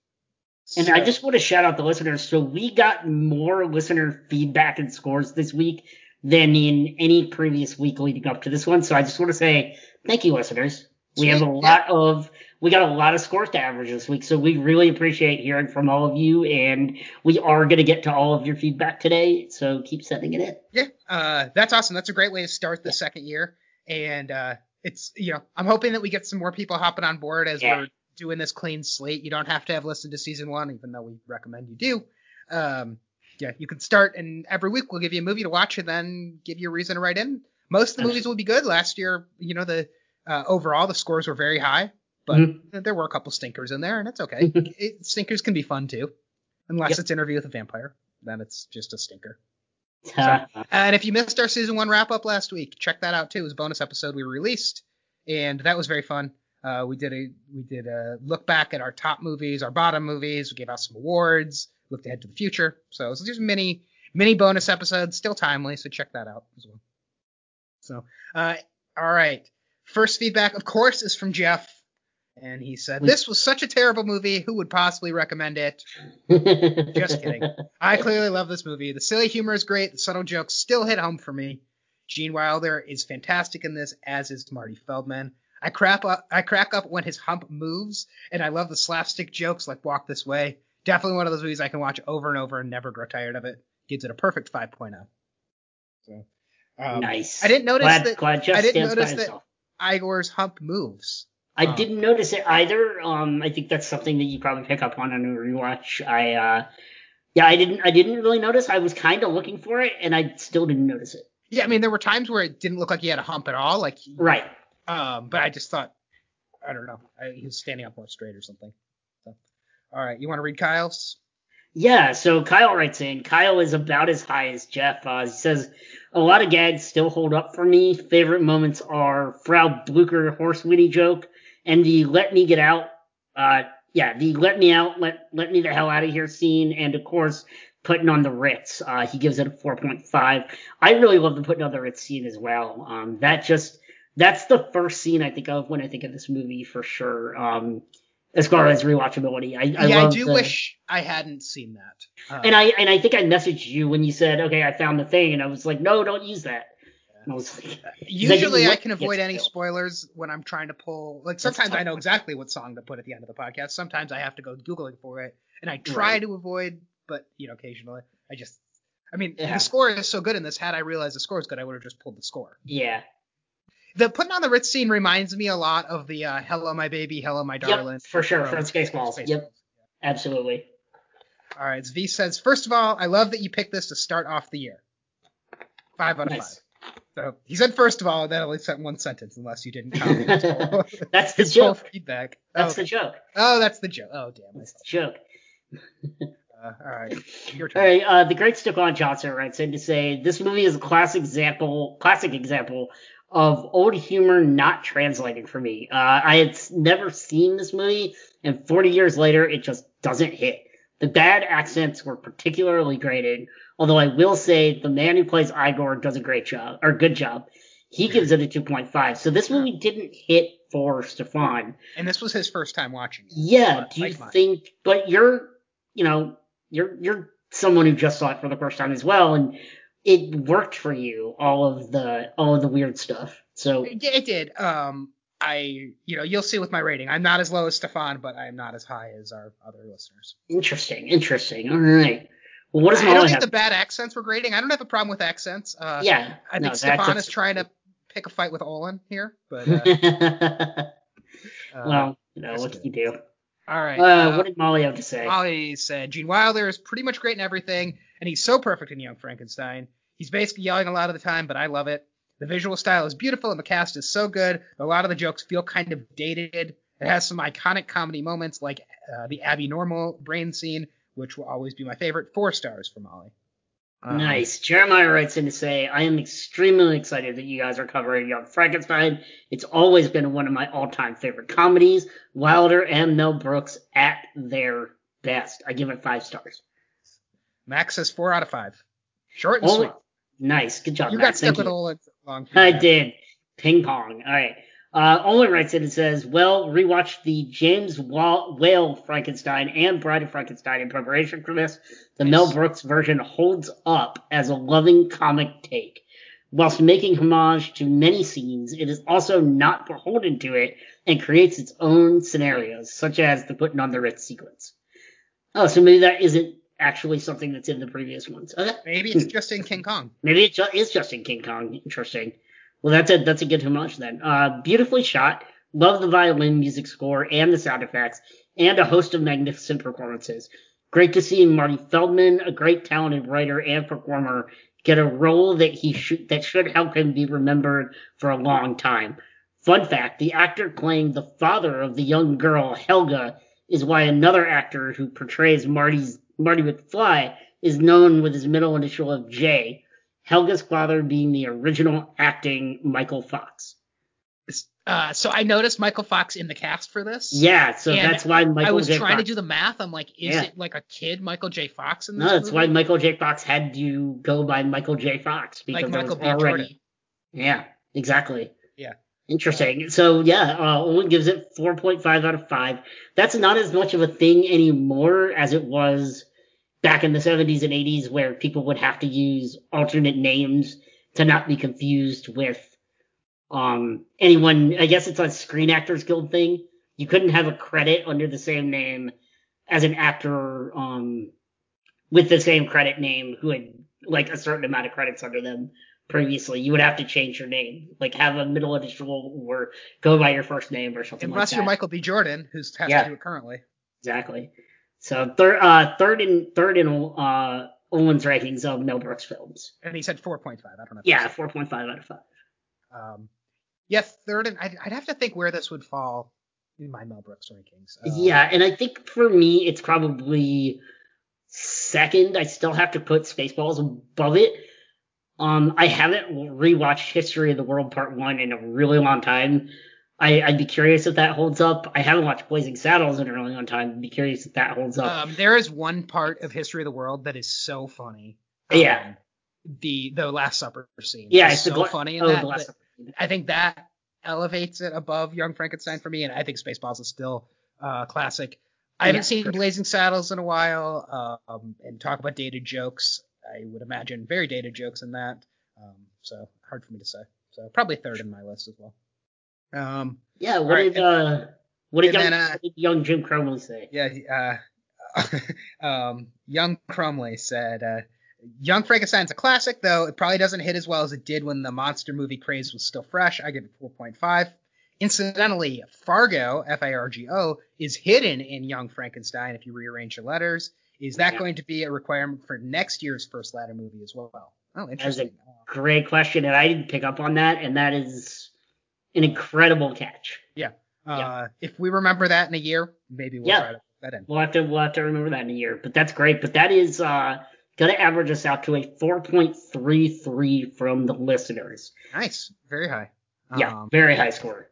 And So- I just want to shout out the listeners. So we got more listener feedback and scores this week than in any previous week leading up to this one. So I just want to say thank you, listeners. We have a lot of we got a lot of scores to average this week, so we really appreciate hearing from all of you, and we are going to get to all of your feedback today. So keep sending it in. Yeah, uh, that's awesome. That's a great way to start the second year. And uh, it's, you know, I'm hoping that we get some more people hopping on board as Yeah. we're doing this clean slate. You don't have to have listened to season one, even though we recommend you do. Um, yeah, you can start, and every week we'll give you a movie to watch and then give you a reason to write in. Most of the movies will be good. Last year, you know, the uh, overall the scores were very high, but Mhm. there were a couple stinkers in there, and it's okay. it, stinkers can be fun too, unless Yep. it's Interview with a Vampire. Then it's just a stinker. Uh, And if you missed our season one wrap up last week, check that out too. It was a bonus episode we released, and that was very fun. Uh, we did a we did a look back at our top movies, our bottom movies. We gave out some awards, looked ahead to the future. So it's just many mini bonus episodes, still timely. So check that out as well. So, uh, all right. First feedback, of course, is from Jeff, and he said this was such a terrible movie. Who would possibly recommend it? Just kidding. I clearly love this movie. The silly humor is great. The subtle jokes still hit home for me. Gene Wilder is fantastic in this, as is Marty Feldman. I crap up, I crack up when his hump moves, and I love the slapstick jokes like Walk This Way. Definitely one of those movies I can watch over and over and never grow tired of it. Gives it a perfect 5.0. So um, nice. I didn't notice glad, that. Glad Jeff I didn't stands by notice that himself. Igor's hump moves. I Um, didn't notice it either. Um, I think that's something that you probably pick up on on a rewatch. I, uh, yeah, I didn't, I didn't really notice. I was kind of looking for it, and I still didn't notice it. Yeah, I mean there were times where it didn't look like he had a hump at all, like he- Right. Um, but I just thought, I don't know, I, he was standing up more straight or something. So, all right, you want to read Kyle's? Yeah, so Kyle writes in. Kyle is about as high as Jeff. Uh, he says, a lot of gags still hold up for me. Favorite moments are Frau Blucher horse witty joke and the let me get out, uh, yeah, the let me out, let, let me the hell out of here scene. And of course, putting on the Ritz. Uh, he gives it a 4.5. I really love the putting on the Ritz scene as well. Um, that just, that's the first scene I think of when I think of this movie for sure. Um, as far as rewatchability, I, I yeah, I do the- wish I hadn't seen that. Um, and I and I think I messaged you when you said, "Okay, I found the thing," and I was like, "No, don't use that." And I was like, usually I look- can avoid any spoilers when I'm trying to pull. Like sometimes I know exactly what song to put at the end of the podcast. Sometimes I have to go googling for it, and I try Right. to avoid, but you know, occasionally I just. I mean, Yeah. the score is so good in this. Had I realized the score is good, I would have just pulled the score. "Yeah, The putting on the Ritz scene reminds me a lot of the uh, "Hello, my baby, hello, my darling." yep, for sure." from Spaceballs, Spaceballs. yep, absolutely. All right, V says, first of all, I love that you picked this to start off the year. Five out of Nice. five. So he said first of all, and then only sent one sentence, unless you didn't count his whole, That's the his whole joke. feedback. That's oh, the joke. oh, that's the joke. Oh, damn. That's the joke. Uh, all right, your turn. All right, uh, the great Stephon Johnson writes in to say this movie is a classic example, classic example of old humor not translating for me. Uh, I had never seen this movie, and 40 years later, it just doesn't hit. The bad accents were particularly grated, although I will say the man who plays Igor does a great job, or good job. He gives it a 2.5. So this movie didn't hit for Stefan. And this was his first time watching it. Yeah. But Do you like mine. think? But you're, you know, you're you're someone who just saw it for the first time as well, and it worked for you. All of the all of the weird stuff. So It, it did. Um, I, you know, you'll see with my rating. I'm not as low as Stefan, but I'm not as high as our other listeners. interesting, interesting. All right. Well, what does I don't think have? the bad accents were grading. I don't have a problem with accents. Uh, yeah. I think Stefan is trying to pick a fight with Olin here, but uh, uh, well, you know, what can you do? All right. Uh, uh, what did Molly have to say? Molly said Gene Wilder is pretty much great in everything, and he's so perfect in Young Frankenstein. He's basically yelling a lot of the time, but I love it. The visual style is beautiful, and the cast is so good. A lot of the jokes feel kind of dated. It has some iconic comedy moments, like uh, the Abby Normal brain scene, which will always be my favorite. Four stars for Molly. Um, Nice. Jeremiah writes in to say, I am extremely excited that you guys are covering Young Frankenstein. It's always been one of my all-time favorite comedies. Wilder and Mel Brooks at their best. I give it five stars. Max says four out of five. Short and sweet. Nice. Good job, You Max. got stuck Thank with you. Olin long. I did. Ping pong. All right. Uh, Olin writes in and says, well, rewatched the James Wa- Whale Frankenstein and Bride of Frankenstein in preparation for this. The Nice. Mel Brooks version holds up as a loving comic take. Whilst making homage to many scenes, it is also not beholden to it and creates its own scenarios, such as the putting on the Ritz sequence. Oh, so maybe that isn't actually something that's in the previous ones. Okay. Maybe it's just in King Kong. Maybe it ju- is just in King Kong. Interesting. Well, that's a that's a good homage then. Uh, beautifully shot. Love the violin music score and the sound effects, and a host of magnificent performances. Great to see Marty Feldman, a great talented writer and performer, get a role that he should that should help him be remembered for a long time. Fun fact: the actor playing the father of the young girl Helga is why another actor who portrays Marty's Marty McFly is known with his middle initial of J. Helga's father being the original acting Michael Fox. Uh, so I noticed Michael Fox in the cast for this. Yeah, so that's why Michael I was J. trying Fox. to do the math. I'm like, is Yeah. it like a kid Michael J. Fox in this no, that's movie? why Michael J. Fox had to go by Michael J. Fox because like Michael was already. Jordan. Yeah, exactly. Yeah. Interesting. So yeah, uh, Owen gives it 4.5 out of 5. That's not as much of a thing anymore as it was back in the 70s and 80s where people would have to use alternate names to not be confused with um anyone I guess it's a Screen Actors Guild thing. You couldn't have a credit under the same name as an actor um with the same credit name who had like a certain amount of credits under them previously, you would have to change your name, like have a middle initial or go by your first name or something Unless like you're. Michael B. Jordan, who's has Yeah. to do it currently. Exactly. So third, uh, third in third in uh Owen's rankings of Mel Brooks films. And he said 4.5. I don't know. Yeah, four point five out of five. Um, yeah, third, and I'd, I'd have to think where this would fall in my Mel Brooks rankings. Um, Yeah, and I think for me, it's probably second. I still have to put Spaceballs above it. Um, I haven't rewatched History of the World Part One in a really long time. I, I'd be curious if that holds up. I haven't watched Blazing Saddles in a really long time. I'd be curious if that holds up. Um, there is one part of History of the World that is so funny. Yeah. Um, the the Last Supper scene. yeah, is it's so gla- funny in oh, that. the last that I think that elevates it above Young Frankenstein for me, and I think Spaceballs is still uh, classic. I haven't Yeah, seen. Blazing Saddles in a while, um, and talk about dated jokes. I would imagine very dated jokes in that. Um, so hard for me to say. So probably third in my list as well. Um, Yeah, what Alright, did uh, what did, young, then, uh, what did young Jim Cromwell say? yeah, uh, um, Young Crumley said, uh, Young Frankenstein's a classic, though it probably doesn't hit as well as it did when the monster movie craze was still fresh. I give it 4.5. Incidentally, Fargo, F-A-R-G-O, is hidden in Young Frankenstein if you rearrange the letters. Is that Yeah. going to be a requirement for next year's first ladder movie as well? Oh, interesting. That's a great question, and I didn't pick up on that, and that is an incredible catch. Yeah. Uh, If we remember that in a year, maybe we'll Yeah. try to that in. We'll have to we'll have to remember that in a year, but that's great. But that is uh gonna average us out to a 4.33 from the listeners. Nice. Very high. Yeah, Um, very high score.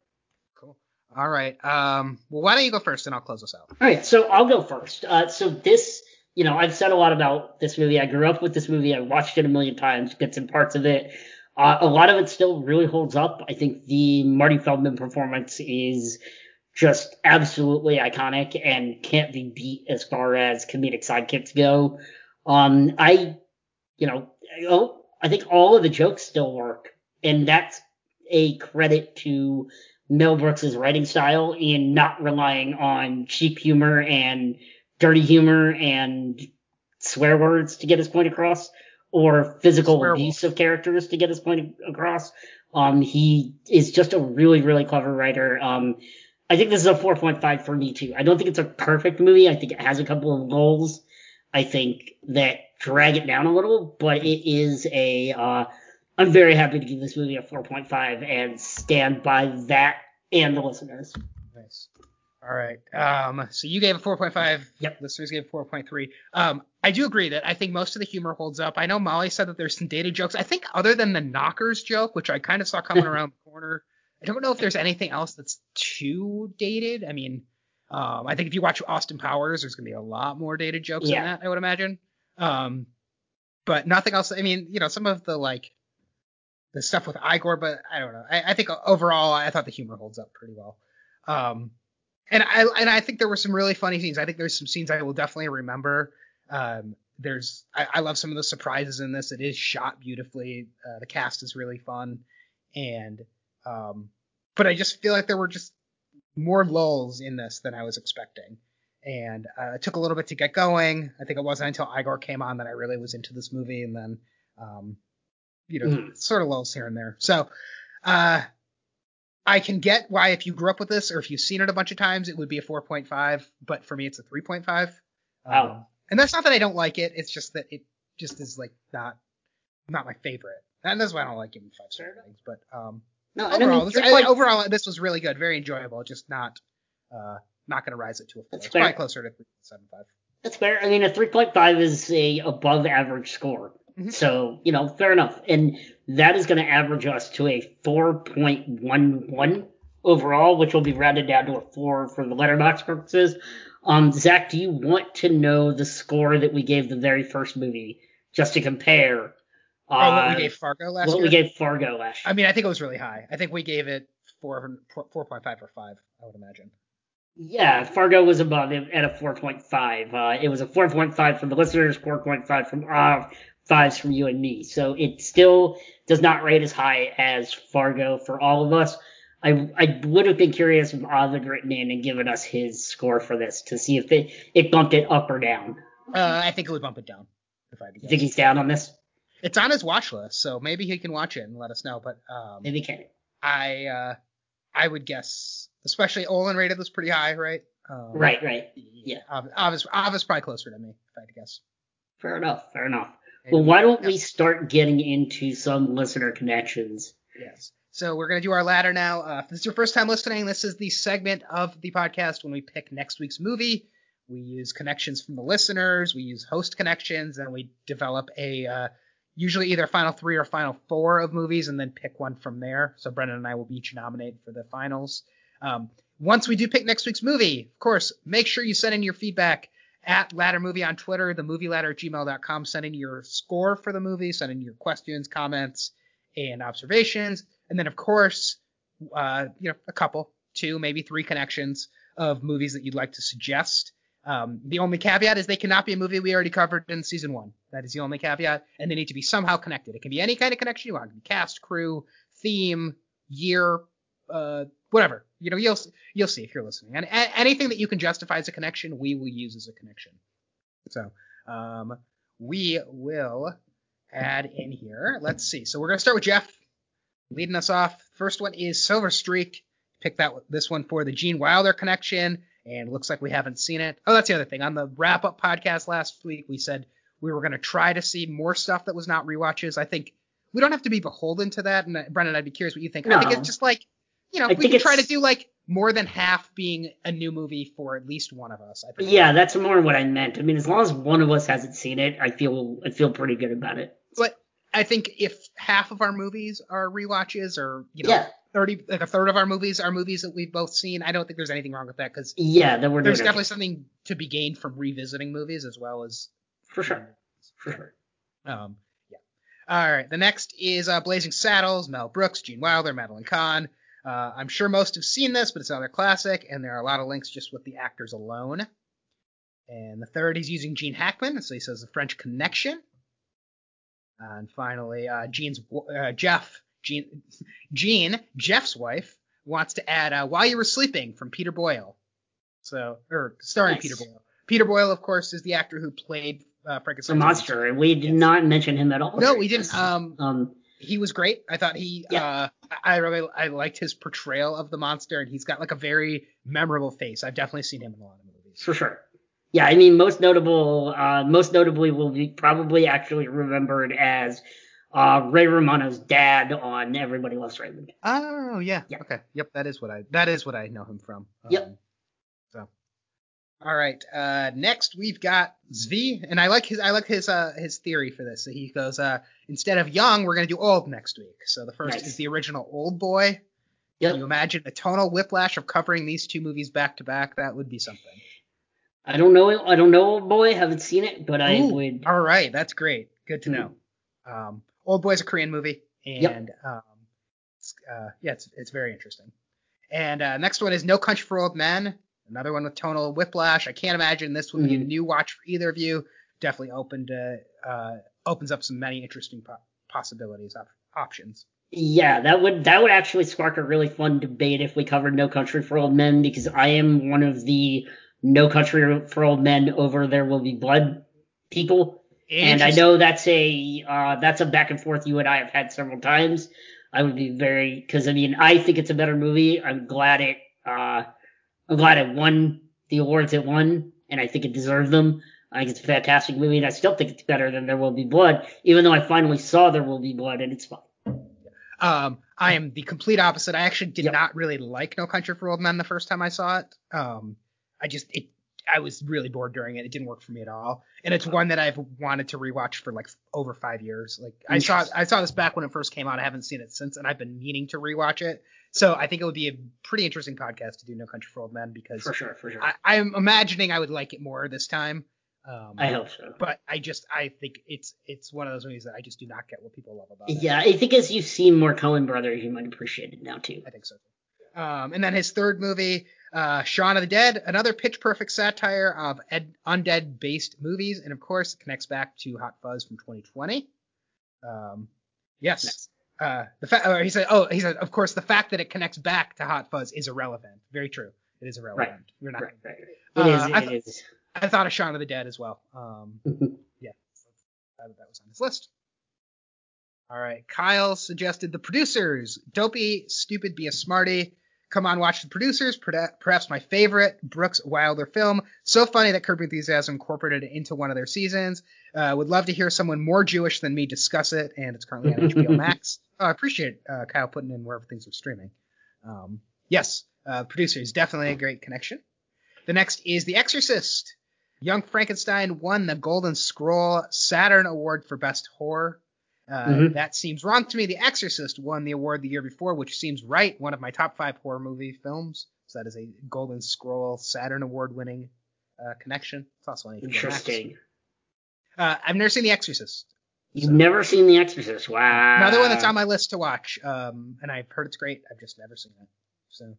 Cool. All right. Um, well, why don't you go first and I'll close us out? All right, so I'll go first. Uh, so this, you know, I've said a lot about this movie. I grew up with this movie. I watched it a million times, bits and parts of it. Uh, a lot of it still really holds up. I think the Marty Feldman performance is just absolutely iconic and can't be beat as far as comedic sidekicks go. Um, I, you know, oh, I think all of the jokes still work, and that's a credit to Mel Brooks's writing style in not relying on cheap humor and dirty humor and swear words to get his point across or physical abuse of characters to get his point across. Um, he is just a really, really clever writer. Um, I think this is a 4.5 for me too. I don't think it's a perfect movie. I think it has a couple of lulls. I think that drag it down a little, but it is a, uh, I'm very happy to give this movie a 4.5 and stand by that and the listeners. Nice. All right. Um, so you gave a 4.5. Yep. Listeners gave 4.3. Um, I do agree that I think most of the humor holds up. I know Molly said that there's some dated jokes. I think other than the knockers joke, which I kind of saw coming around the corner, I don't know if there's anything else that's too dated. I mean, um, I think if you watch Austin Powers, there's gonna be a lot more dated jokes Yeah. in that. I would imagine. Um, but nothing else. I mean, you know, some of the like the stuff with Igor, but I don't know. I, I think overall, I thought the humor holds up pretty well. Um, and I and I think there were some really funny scenes. I think there's some scenes I will definitely remember. Um, there's I, I love some of the surprises in this. It is shot beautifully. Uh, the cast is really fun, and um, but I just feel like there were just more lulls in this than I was expecting. And uh, it took a little bit to get going. I think it wasn't until Igor came on that I really was into this movie, and then um, you know, Mhm. sort of lulls here and there. So, uh, I can get why if you grew up with this or if you've seen it a bunch of times, it would be a 4.5. But for me, it's a 3.5. Wow. Um, and that's not that I don't like it. It's just that it just is like not not my favorite. And that's why I don't like giving five star ratings. But um, No, and I overall, mean, this, three point- overall, this was really good, very enjoyable. Just not uh, not going to rise it to a four. That's It's probably closer to 3.75. That's fair. I mean, a 3.5 is a above average score. Mhm. So, you know, fair enough. And that is going to average us to a 4.11 overall, which will be rounded down to a 4 for the Letterboxd purposes. Um, Zach, do you want to know the score that we gave the very first movie just to compare? oh, what we gave Fargo last what year. we gave Fargo last year? I mean, I think it was really high. I think we gave it four, 4.5 or five. I would imagine. Yeah, Fargo was above it at a 4.5. Uh, it was a 4.5 from the listeners, 4.5 from uh, fives from you and me. So it still does not rate as high as Fargo for all of us. I, I would have been curious if Oz had written in and given us his score for this to see if it, it bumped it up or down. Uh, I think it would bump it down. If I You think he's down on this? it's on his watch list, so maybe he can watch it and let us know. But um, Maybe can. I uh, I would guess, especially Olin rated was pretty high, right? Um, Right, right. Yeah. Av, is probably closer to me, if I had to guess. Fair enough. Fair enough. Well, why don't we start getting into some listener connections? Yes. So we're gonna do our ladder now. Uh, if this is your first time listening, this is the segment of the podcast when we pick next week's movie. We use connections from the listeners. We use host connections, and we develop a uh, usually either final three or final four of movies, and then pick one from there. So Brendan and I will each nominate for the finals. Um, once we do pick next week's movie, of course, make sure you send in your feedback at Ladder Movie on Twitter, the movie ladder at gmail.com. Send in your score for the movie, send in your questions, comments, and observations. And then, of course, uh, you know, a couple, two, maybe three connections of movies that you'd like to suggest. Um, the only caveat is they cannot be a movie we already covered in season one. That is the only caveat, and they need to be somehow connected. It can be any kind of connection you want. It can be cast, crew, theme, year, uh, whatever. You know, you'll you'll see if you're listening. And a- anything that you can justify as a connection, we will use as a connection. So, um, we will add in here. Let's see. So we're gonna start with Jeff leading us off. First one is Silver Streak. Pick that this one for the Gene Wilder connection, and looks like we haven't seen it. Oh, that's the other thing. On the wrap up podcast last week, we said we were gonna try to see more stuff that was not rewatches. I think we don't have to be beholden to that. And uh, Brendan, I'd be curious what you think. I think it's just like you know I we can try to do like more than half being a new movie for at least one of us. I think. Yeah, that's more what I meant. I mean, as long as one of us hasn't seen it, I feel I feel pretty good about it. But I think if half of our movies are rewatches, or you know, Yeah, thirty, like a third of our movies are movies that we've both seen, I don't think there's anything wrong with that because yeah, then we're there's definitely okay. something to be gained from revisiting movies as well as for sure, for sure. Um, yeah. All right. The next is uh, Blazing Saddles, Mel Brooks, Gene Wilder, Madeline Kahn. Uh, I'm sure most have seen this, but it's another classic, and there are a lot of links just with the actors alone. And the third, he's using Gene Hackman, so he says the French Connection. And finally, uh, Gene's uh, Jeff, Gene, Gene, Jeff's wife, wants to add uh, While You Were Sleeping from Peter Boyle. So, or starring Nice. Peter Boyle. Peter Boyle, of course, is the actor who played uh, The monster, and we did not mention him at all. No, we didn't. Um, Um, he was great. I thought he, Yeah. uh, I really, I liked his portrayal of the monster, and he's got like a very memorable face. I've definitely seen him in a lot of movies. for sure. Yeah, I mean, most notable, uh, most notably will be probably actually remembered as uh, Ray Romano's dad on Everybody Loves Raymond. Oh yeah. Yeah. Okay. Yep. That is what I, that is what I know him from. Yep. Um, so. All right. Uh, next we've got Zvi, and I like his, I like his, uh, his theory for this. So he goes, uh, instead of young, we're gonna do old next week. So the first Nice. is the original Old Boy. Yep. Can you imagine a tonal whiplash of covering these two movies back to back? That would be something. I don't know. I don't know, old boy. Haven't seen it, but I would. All right, that's great. Good to Mm. know. Um, Old Boy's a Korean movie, Yep. and um, it's, uh, yeah, it's it's very interesting. And uh, next one is No Country for Old Men, another one with tonal whiplash. I can't imagine this would be a Mhm. new watch for either of you. Definitely opened to, uh, opens up some many interesting po- possibilities op- options. Yeah, that would that would actually spark a really fun debate if we covered No Country for Old Men because I am one of the No Country for Old Men over There Will Be Blood people. And I know that's a uh, that's a back and forth you and I have had several times. I would be very because I mean I think it's a better movie. I'm glad it uh, I'm glad it won the awards it won, and I think it deserved them. I think it's a fantastic movie, and I still think it's better than There Will Be Blood, even though I finally saw There Will Be Blood, and it's fine. Um, I am the complete opposite. I actually did Yep. not really like No Country for Old Men the first time I saw it. Um, I just it I was really bored during it. It didn't work for me at all. And it's one that I've wanted to rewatch for like over five years. Like I saw I saw this back when it first came out. I haven't seen it since, and I've been meaning to rewatch it. So I think it would be a pretty interesting podcast to do No Country for Old Men because For sure, for sure. I, I'm imagining I would like it more this time. Um, I hope so. But I just I think it's it's one of those movies that I just do not get what people love about it. Yeah, I think as you've seen more Coen Brothers, you might appreciate it now too. I think so. Um, and then his third movie, uh, Shaun of the Dead, another pitch perfect satire of ed- undead based movies, and of course it connects back to Hot Fuzz from 2020. Um, yes. Uh, the fact, or he said, oh, he said, of course, the fact that it connects back to Hot Fuzz is irrelevant. Very true. It is irrelevant. Right. You're not. Right, right. right. It is. Uh, I It th- is. I thought of Shaun of the Dead as well. Um, yeah, that, that was on his list. All right. Kyle suggested the producers. Dopey, stupid, be a smarty. Come on, watch the producers. Perhaps my favorite Brooks Wilder film. So funny that Curb Enthusiasm incorporated it into one of their seasons. Uh, would love to hear someone more Jewish than me discuss it, and it's currently on HBO Max. Oh, I appreciate uh, Kyle putting in wherever things are streaming. Um, yes, uh, producers definitely a great connection. The next is The Exorcist. Young Frankenstein won the Golden Scroll Saturn Award for Best Horror. Uh, mm-hmm. That seems wrong to me. The Exorcist won the award the year before, which seems right. One of my top five horror movie films. So that is a Golden Scroll Saturn Award winning uh, connection. It's also an Interesting. Uh, I've never seen The Exorcist. You've so. never seen The Exorcist? Wow. Another one that's on my list to watch. Um, and I've heard it's great. I've just never seen it. So.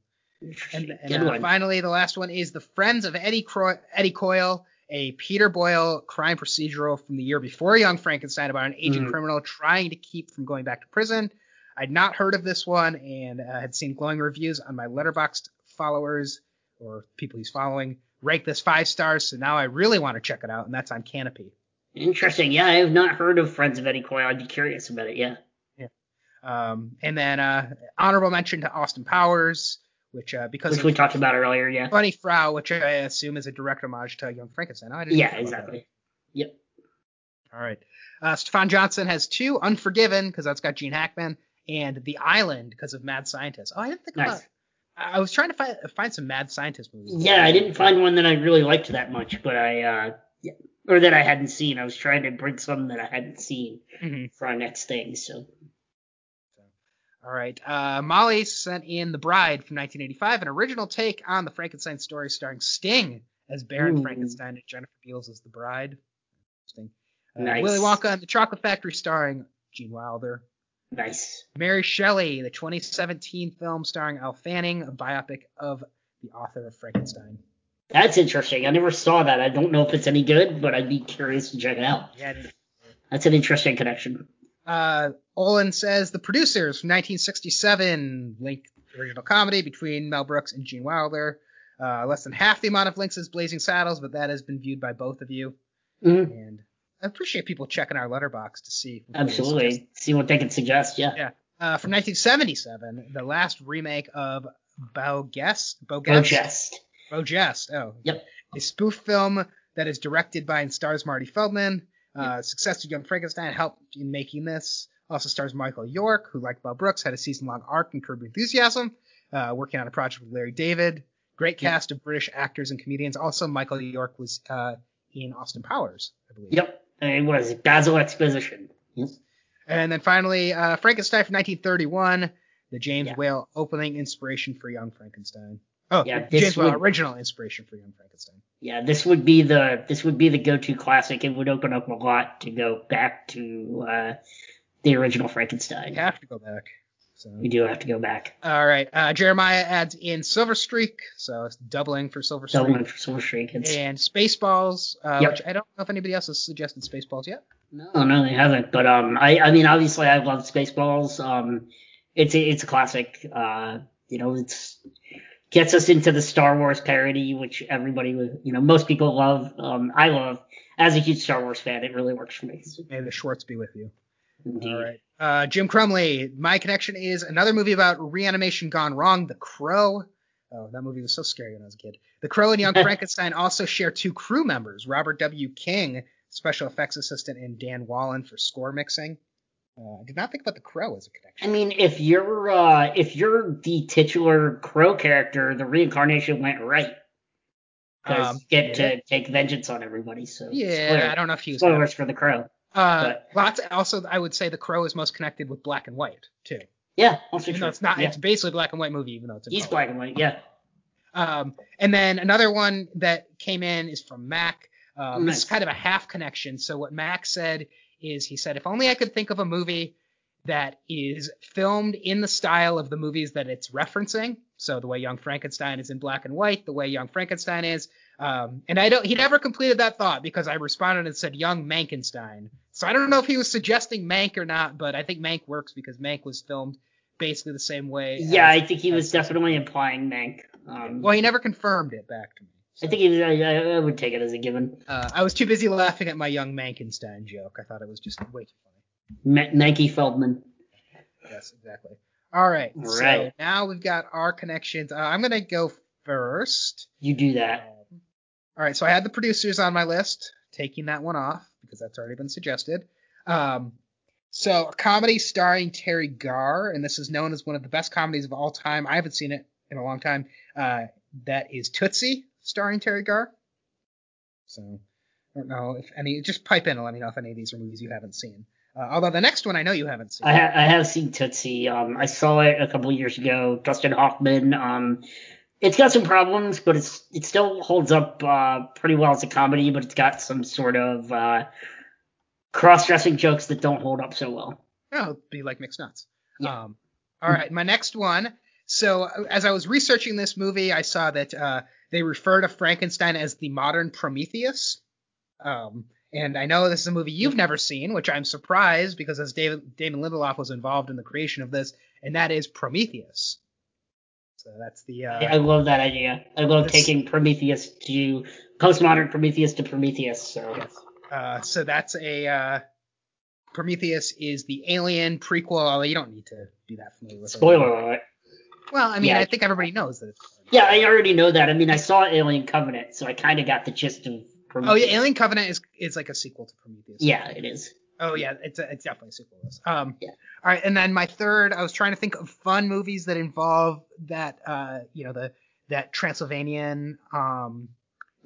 And, and uh, finally, the last one is The Friends of Eddie, Cro- Eddie Coyle a Peter Boyle crime procedural from the year before Young Frankenstein about an aging mm. criminal trying to keep from going back to prison. I'd not heard of this one and uh, had seen glowing reviews on my Letterboxd followers or people he's following rank this five stars. So now I really want to check it out, and that's on Kanopy. Interesting. Yeah, I have not heard of Friends of Eddie Coyle. I'd be curious about it. Yeah. Yeah. Um, and then uh, honorable mention to Austin Powers which uh, because which we talked about earlier, yeah. Funny Frau, which I assume is a direct homage to Young Frankenstein. Oh, yeah, exactly. Yep. All right. Uh, Stefan Johnson has two, Unforgiven because that's got Gene Hackman, and The Island because of Mad Scientist. Oh, I didn't think nice. about. I was trying to find find some Mad Scientist movies. Yeah, I didn't find one that I really liked that much, but I uh, yeah, or that I hadn't seen. I was trying to bring some that I hadn't seen mm-hmm. for our next thing. So all right. Uh, Molly sent in The Bride from 1985, an original take on the Frankenstein story starring Sting as Baron Ooh. Frankenstein and Jennifer Beals as the bride. Interesting. Uh, nice. Willy Wonka and the Chocolate Factory starring Gene Wilder. Nice. Mary Shelley, the 2017 film starring Elle Fanning, a biopic of the author of Frankenstein. That's interesting. I never saw that. I don't know if it's any good, but I'd be curious to check it out. Yeah. That's an interesting connection. Uh, Olin says the producers from 1967 link original comedy between Mel Brooks and Gene Wilder. Uh, less than half the amount of links as Blazing Saddles, but that has been viewed by both of you. Mm-hmm. And I appreciate people checking our Letterboxd to see. Absolutely. See what they can suggest. Yeah. Yeah. Uh, from 1977, the last remake of Beau Geste. Bogest. Beau Geste. Oh. Yep. A spoof film that is directed by and stars Marty Feldman. Uh, success to Young Frankenstein helped in making this. Also stars Michael York, who, like Mel Brooks, had a season-long arc in Curb Enthusiasm, uh, working on a project with Larry David. Great cast of British actors and comedians. Also, Michael York was uh, in Austin Powers, I believe. Yep, and it was Basil Exposition. Yep. And then finally, uh, Frankenstein from 1931, the James yeah. Whale opening inspiration for Young Frankenstein. Oh, yeah, James Whale original inspiration for Young Frankenstein. Yeah, this would be the this would be the go-to classic. It would open up a lot to go back to uh, the original Frankenstein. You have to go back. So. We do have to go back. All right. Uh, Jeremiah adds in Silver Streak, so it's doubling for Silver Streak. Doubling for Silver Streak. It's... And Spaceballs, uh, yep. which I don't know if anybody else has suggested Spaceballs yet. No, no, they haven't. But um, I, I mean, obviously, I love Spaceballs. Um, it's a, it's a classic. Uh, you know, it's gets us into the Star Wars parody, which everybody, you know, most people love. Um, I love. As a huge Star Wars fan, it really works for me. May the Schwartz be with you. Indeed. All right. Uh, Jim Crumley, my connection is another movie about reanimation gone wrong, The Crow. Oh, that movie was so scary when I was a kid. The Crow and Young Frankenstein also share two crew members, Robert W. King, special effects assistant, and Dan Wallin for score mixing. Uh, I did not think about the Crow as a connection. I mean, if you're uh, if you're the titular Crow character, the reincarnation went right. Because um, you get yeah. to take vengeance on everybody. So yeah, spoiler, I don't know if he was spoilers for the Crow. Uh, lots. Also, I would say the Crow is most connected with black and white too. Yeah, also true. it's not. Yeah. It's basically a black and white movie, even though it's. He's black and white. Yeah. Um, and then another one that came in is from Mac. Um, nice. This is kind of a half connection. So what Mac said is he said, if only I could think of a movie that is filmed in the style of the movies that it's referencing. So the way Young Frankenstein is in black and white, the way Young Frankenstein is. Um, and I don't, he never completed that thought because I responded and said Young Mankenstein. So I don't know if he was suggesting Mank or not, but I think Mank works because Mank was filmed basically the same way. Yeah, as, I think he was definitely implying Mank. Um, well, he never confirmed it back to me. So. I think he, I, I, would take it as a given. Uh, I was too busy laughing at my young Mankenstein joke. I thought it was just way too funny. Ma- Feldman. Yes, exactly. All right. All So now we've got our connections. Uh, I'm gonna go first. You do that. Um, all right. So I had the producers on my list, taking that one off because that's already been suggested. Um, so a comedy starring Teri Garr, and this is known as one of the best comedies of all time. I haven't seen it in a long time. Uh, that is Tootsie, starring Teri Garr. So I don't know if any. Just pipe in and let me know if any of these are movies you haven't seen. Uh, although the next one I know you haven't seen. I, ha- I have seen Tootsie. Um, I saw it a couple years ago. Dustin Hoffman. Um, it's got some problems, but it's it still holds up uh, pretty well as a comedy. But it's got some sort of uh, cross-dressing jokes that don't hold up so well. Oh, be like mixed nuts. Yeah. Um, all right, my next one. So as I was researching this movie, I saw that uh, they refer to Frankenstein as the modern Prometheus. Um, and I know this is a movie you've never seen, which I'm surprised because as David Damon Lindelof was involved in the creation of this, and that is Prometheus. So that's the uh, I I love that idea. I love taking Prometheus to postmodern Prometheus to Prometheus. So Yes. Uh, so that's a uh, Prometheus is the Alien prequel. Although you don't need to be that familiar with spoiler alert. Well, I mean, Yeah. I think everybody knows that. It's, Yeah, I already know that. I mean, I saw Alien Covenant, so I kind of got the gist of oh yeah, Alien Covenant is is like a sequel to Prometheus. Yeah, it is. Oh yeah, it's a, it's definitely a sequel. Um. Yeah. All right, and then my third, I was trying to think of fun movies that involve that uh you know the that Transylvanian um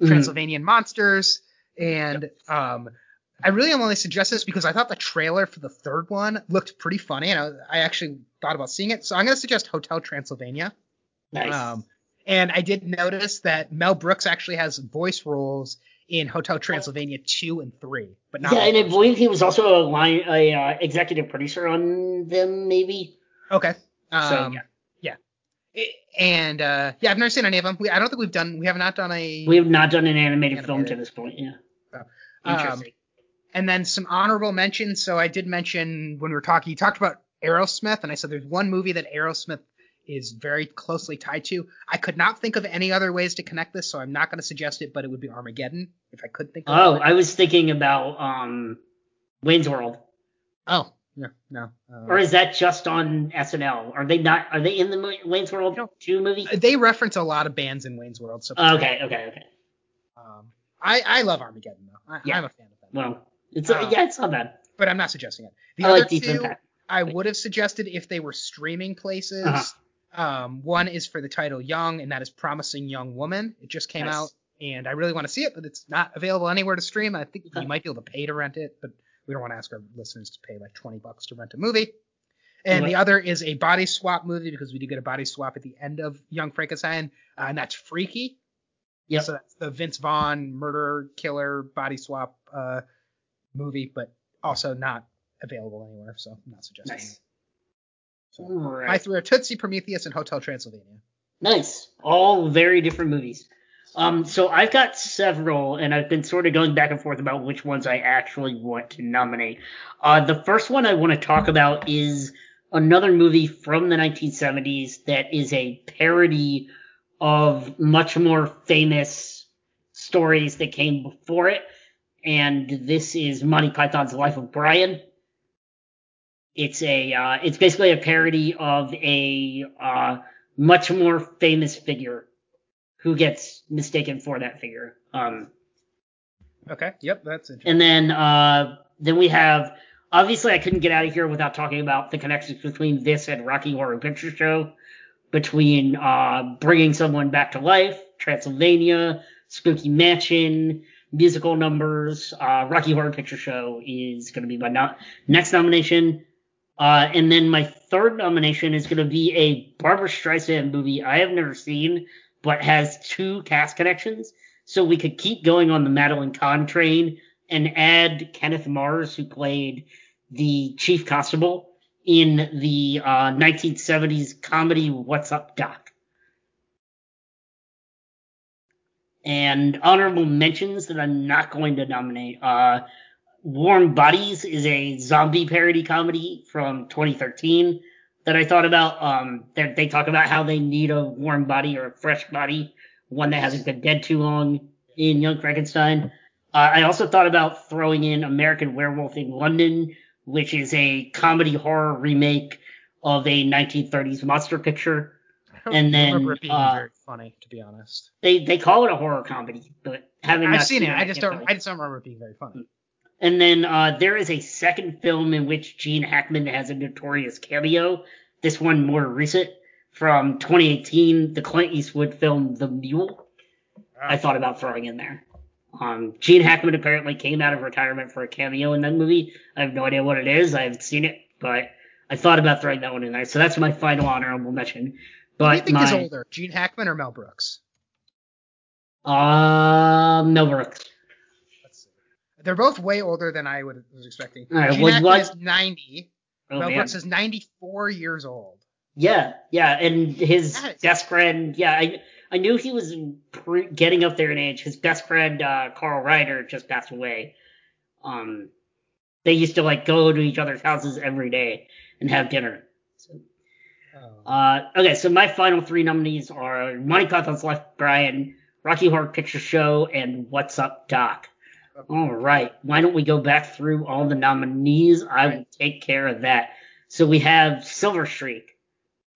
Mhm. Transylvanian monsters and um. I really only suggest this because I thought the trailer for the third one looked pretty funny, and I, I actually thought about seeing it. So I'm going to suggest Hotel Transylvania. Nice. Um, and I did notice that Mel Brooks actually has voice roles in Hotel Transylvania two and three, but not. yeah, and I believe he was also a line, a uh, executive producer on them, maybe. Okay. Um, So, yeah. yeah. I- and uh, yeah, I've never seen any of them. We, I don't think we've done. We have not done a. We have not done an animated, film to this point. Yeah. Oh. Interesting. and then some honorable mentions. So I did mention when we were talking, you talked about Aerosmith, and I said there's one movie that Aerosmith is very closely tied to. I could not think of any other ways to connect this, so I'm not going to suggest it, but it would be Armageddon if I could think of it. oh, it. I was thinking about um, Wayne's World. Oh, yeah, no. Uh, Or is that just on SNL? Are they not? Are they in the Mo- Wayne's World two movie? they reference a lot of bands in Wayne's World, so Okay, okay, okay. um, I I love Armageddon though. I, Yeah. I'm a fan of that, Well, it's Uh, yeah, it's not bad. but I'm not suggesting it. The I other like Deep two, Impact. I would have suggested if they were streaming places. Uh-huh. Um, one is for the title Young, and that is Promising Young Woman. It just came Nice. out, and I really want to see it, but it's not available anywhere to stream. I think you might be able to pay to rent it, but we don't want to ask our listeners to pay like 20 bucks to rent a movie. And the other is a body swap movie because we did get a body swap at the end of Young Frankenstein, uh, and that's Freaky. Yeah. So that's the Vince Vaughn murder killer body swap uh, movie, but also not available anywhere, so I'm not suggesting Nice. Right. My three are Tootsie, Prometheus, and Hotel Transylvania. Nice. All very different movies. Um, so I've got several, and I've been sort of going back and forth about which ones I actually want to nominate. Uh, the first one I want to talk about is another movie from the 1970s that is a parody of much more famous stories that came before it, and this is Monty Python's Life of Brian. It's a, uh, it's basically a parody of a, uh, much more famous figure who gets mistaken for that figure. Um, Okay. Yep, that's interesting. and then uh, then we have obviously I couldn't get out of here without talking about the connections between this and Rocky Horror Picture Show, between uh, bringing someone back to life, Transylvania, Spooky Mansion, musical numbers. Uh, Rocky Horror Picture Show is going to be my no- next nomination. Uh, and then my third nomination is going to be a Barbra Streisand movie I have never seen, but has two cast connections. So we could keep going on the Madeline Kahn train and add Kenneth Mars, who played the chief constable in the uh, 1970s comedy What's Up Doc. And honorable mentions that I'm not going to nominate. Uh, Warm Bodies is a zombie parody comedy from 2013 that I thought about. Um, they, they talk about how they need a warm body or a fresh body, one that hasn't been dead too long in Young Frankenstein. Uh, I also thought about throwing in American Werewolf in London, which is a comedy horror remake of a 1930s monster picture. And then, remember it being uh, very funny, to be honest. They they call it a horror comedy, but having I've seen it. I just don't. I just don't remember it being very funny. And then uh, there is a second film in which Gene Hackman has a notorious cameo. This one more recent from 2018, the Clint Eastwood film The Mule. I thought about throwing in there. Um, Gene Hackman apparently came out of retirement for a cameo in that movie. I have no idea what it is. I haven't seen it, but I thought about throwing that one in there. So that's my final honorable mention. But Who do you But think is older, Gene Hackman or Mel Brooks? uh, Mel Brooks. They're both way older than I would was expecting. All right, Gene well, is 90. Oh, Mel man. Brooks is 94 years old. Yeah, yeah, and his is- best friend, yeah, I I knew he was pre- getting up there in age. His best friend, uh, Carl Reiner, just passed away. Um, they used to like go to each other's houses every day and have dinner. So, Oh. uh, okay, so my final three nominees are Monty Python's of Brian, Rocky Horror Picture Show, and What's Up Doc. All right, why don't we go back through all the nominees? I will take care of that. So we have Silver Streak,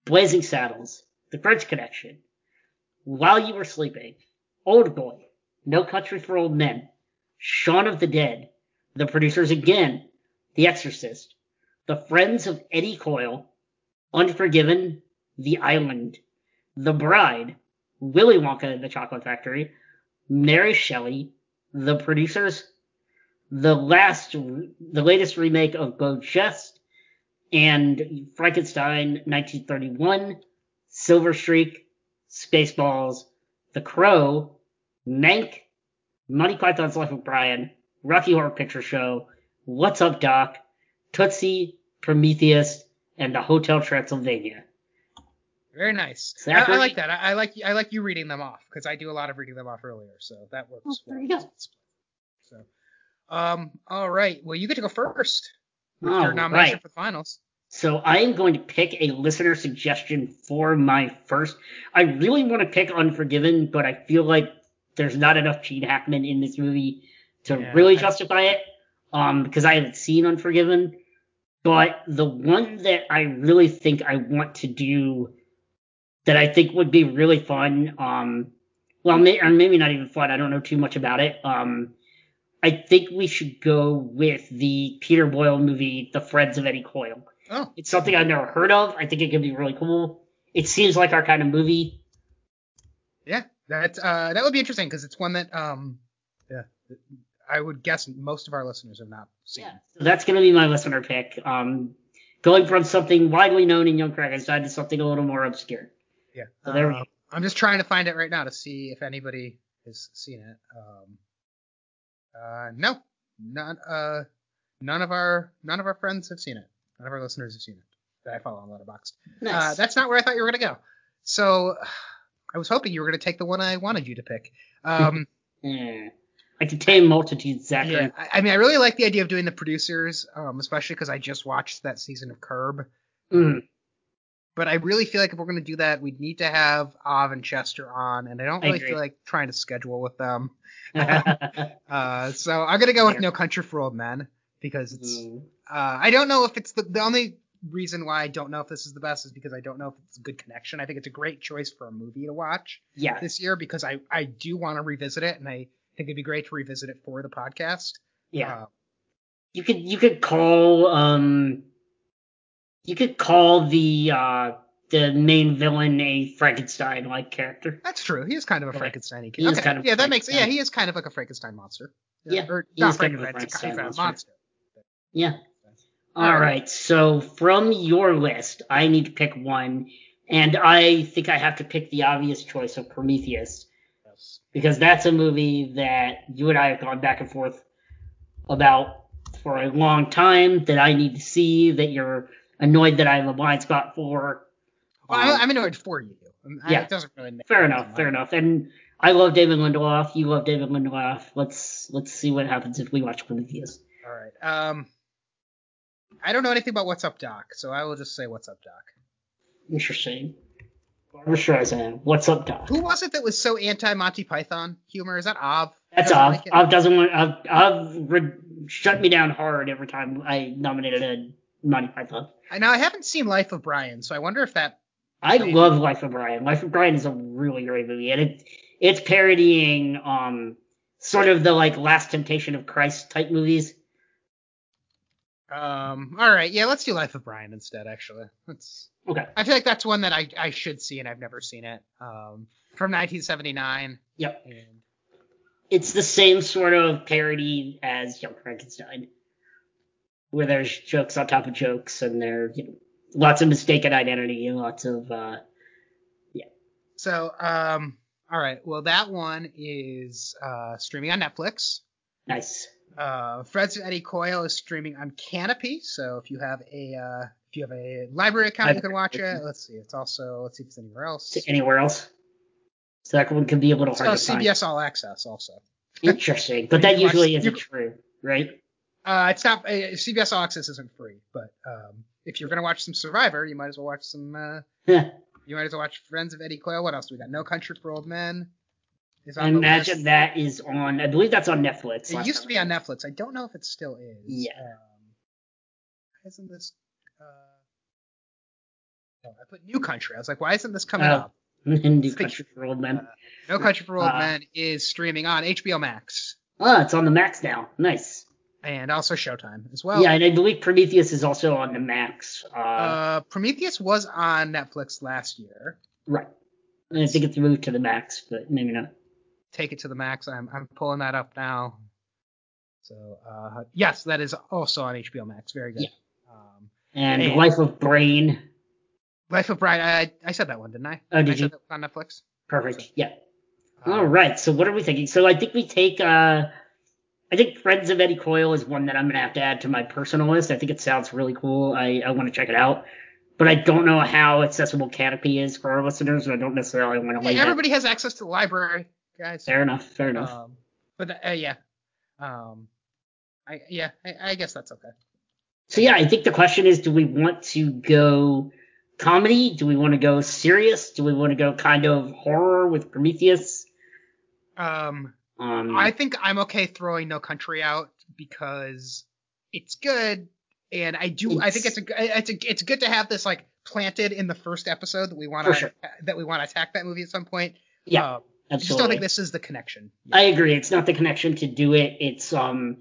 Blazing Saddles, The French Connection, While You Were Sleeping, Old Boy, No Country for Old Men, Shaun of the Dead, The Producers Again, The Exorcist, The Friends of Eddie Coyle, Unforgiven, The Island, The Bride, Willy Wonka and the Chocolate Factory, Mary Shelley, The Producers, the last, the latest remake of Beau Geste, and Frankenstein 1931, Silver Streak, Spaceballs, The Crow, Mank, Monty Python's Life of Brian, Rocky Horror Picture Show, What's Up Doc, Tootsie, Prometheus, and The Hotel Transylvania. Very nice. I, I like that. I, I like I like you reading them off because I do a lot of reading them off earlier, so that works. Oh, there well. you go. So, um, all right. Well, you get to go first with All your nomination right. for the finals. So I am going to pick a listener suggestion for my first. I really want to pick Unforgiven, but I feel like there's not enough Gene Hackman in this movie to Yeah, really I- justify it. Um, because I haven't seen Unforgiven. But the one that I really think I want to do that I think would be really fun, um, well, may, or maybe not even fun. I don't know too much about it. Um, I think we should go with the Peter Boyle movie, The Friends of Eddie Coyle. Oh, It's something I've never heard of. I think it could be really cool. It seems like our kind of movie. yeah. That uh that would be interesting because it's one that um yeah I would guess most of our listeners have not seen. So that's going to be my listener pick. Um, going from something widely known in Young Frankenstein to something a little more obscure. Yeah. So there we Uh, go. I'm just trying to find it right now to see if anybody has seen it. Um, uh, no, none. Uh, none of our none of our friends have seen it. None of our listeners have seen it that I follow on Letterboxd. Uh, Nice. that's not where I thought you were gonna go. So I was hoping you were gonna take the one I wanted you to pick. Um, Yeah. I can tame multitudes, Zachary. yeah, I, I mean, I really like the idea of doing the producers, um, especially because I just watched that season of Curb. Mm. But I really feel like if we're going to do that, we'd need to have Av and Chester on, and I don't really agree. feel like trying to schedule with them. Uh, so I'm going to go with No Country for Old Men because it's. Mm. Uh, I don't know if it's the the only reason why I don't know if this is the best is because I don't know if it's a good connection. I think it's a great choice for a movie to watch yeah. this year because I I do want to revisit it, and I think it'd be great to revisit it for the podcast. Yeah. Uh, You could you could call um you could call the uh the main villain a Frankenstein like character. that's true. He is kind of a Okay. Frankenstein. Is okay. kind of yeah, that makes yeah. He is kind of like a Frankenstein monster. Yeah, Or not is kind of a Frankenstein. Frankenstein monster. monster. Yeah. All All right. right. So from your list, I need to pick one, and I think I have to pick the obvious choice of Prometheus Yes. because that's a movie that you and I have gone back and forth about for a long time. That I need to see. That you're annoyed that I have a blind spot for. Well, Um, I'm, annoyed for you. I- Yeah. It doesn't really make Fair enough, fair enough. And I love David Lindelof. You love David Lindelof. Let's let's see what happens if we watch Prometheus. All right. Um, I don't know anything about What's Up, Doc, so I will just say What's Up, Doc. Interesting. Barbra Streisand. What's up, Doc? Who was it that was so anti Monty Python humor? Is that Av? That's Av. like? Av doesn't want. Av, Av re- shut me down hard every time I nominated a Monty Python. I now I haven't seen Life of Brian, so I wonder if that. I love Life of Brian. Life of Brian is a really great movie, and it it's parodying um sort of the like Last Temptation of Christ type movies. Um. All right. Yeah. Let's do Life of Brian instead. Actually, let's. Okay. I feel like that's one that I I should see, and I've never seen it. Um. From 1979. Yep. And It's the same sort of parody as Young Frankenstein, where there's jokes on top of jokes, and there you know lots of mistaken identity and lots of uh yeah. so um. All right. Well, that one is uh streaming on Netflix. nice. Uh, Fred's Eddie Coyle is streaming on Kanopy. So if you have a uh, if you have a library account, you can watch it. Let's see. It's also let's see if it's anywhere else. Anywhere else. So that one can be a little hard to find. CBS All Access also. Interesting, but that can watch- usually isn't can- true, right? Uh, it's not uh, CBS All Access isn't free, but um, if you're gonna watch some Survivor, you might as well watch some. Uh, you might as well watch Friends of Eddie Coyle. What else do we got? No Country for Old Men. Is I on the imagine list. that is on. I believe that's on Netflix. It used to be on. Netflix. I don't know if it still is. Yeah. Um, why isn't this? Uh, oh, I put New Country. I was like, why isn't this coming Oh. up? New Country for Old Men. Uh, no Country for Old Uh, Men is streaming on HBO Max Oh, it's on the Max now. Nice. And also Showtime as well. yeah, and I believe Prometheus is also on the Max. Uh, Uh, Prometheus was on Netflix last year. right. And I think it's moved to the Max, but maybe not. Take it to the max. I'm I'm pulling that up now. So uh, yes, that is also on HBO Max. Very good. Yeah. Um, And Hey. Life of Brain. Life of Brian. I I said that one, didn't I? Oh, did I you? said that on Netflix. Perfect. Yeah. Um, All right. So what are we thinking? So I think we take. uh I think Friends of Eddie Coyle is one that I'm gonna have to add to my personal list. I think it sounds really cool. I I want to check it out, but I don't know how accessible Kanopy is for our listeners, and I don't necessarily want to Yeah, lay that. everybody has access to the library, guys. Fair enough. Fair enough. Um, but uh, yeah, um, I yeah, I, I guess that's okay. So yeah, I think the question is, do we want to go comedy? Do we want to go serious? Do we want to go kind of horror with Prometheus? Um, Um, I think I'm okay throwing No Country out because it's good, and I do. I think it's a it's a it's good to have this like planted in the first episode that we want to sure. that we want to attack that movie at some point. yeah, Um, I just don't think this is the connection. I agree. It's not the connection to do it. It's um,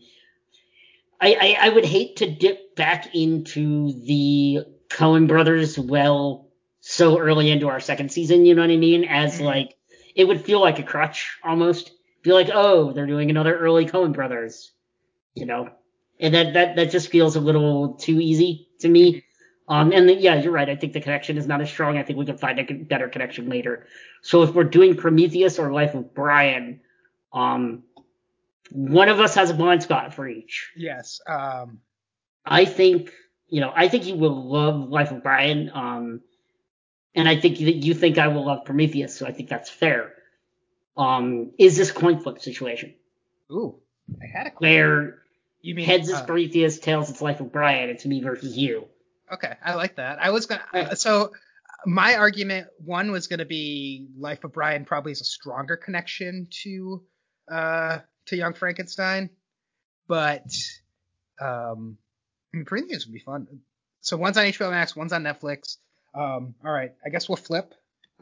I, I I would hate to dip back into the Coen brothers well so early into our second season. You know what I mean? As Mhm. like it would feel like a crutch almost. Be like, oh, they're doing another early Coen brothers. You know, and that that that just feels a little too easy to me. Um, and the, yeah, you're right. I think the connection is not as strong. I think we can find a better connection later. So if we're doing Prometheus or Life of Brian, um, one of us has a blind spot for each. Yes. Um, I think, you know, I think you will love Life of Brian. Um, and I think that you think I will love Prometheus. So I think that's fair. Um, is this coin flip situation ooh, I had a question. where You mean heads is uh, Prometheus, tails it's Life of Brian. It's me versus you. Okay, I like that. I was gonna. Right. So my argument one was gonna be Life of Brian probably is a stronger connection to uh to Young Frankenstein, but um, I mean, Prometheus would be fun. So one's on HBO Max, one's on Netflix. Um, all right, I guess we'll flip.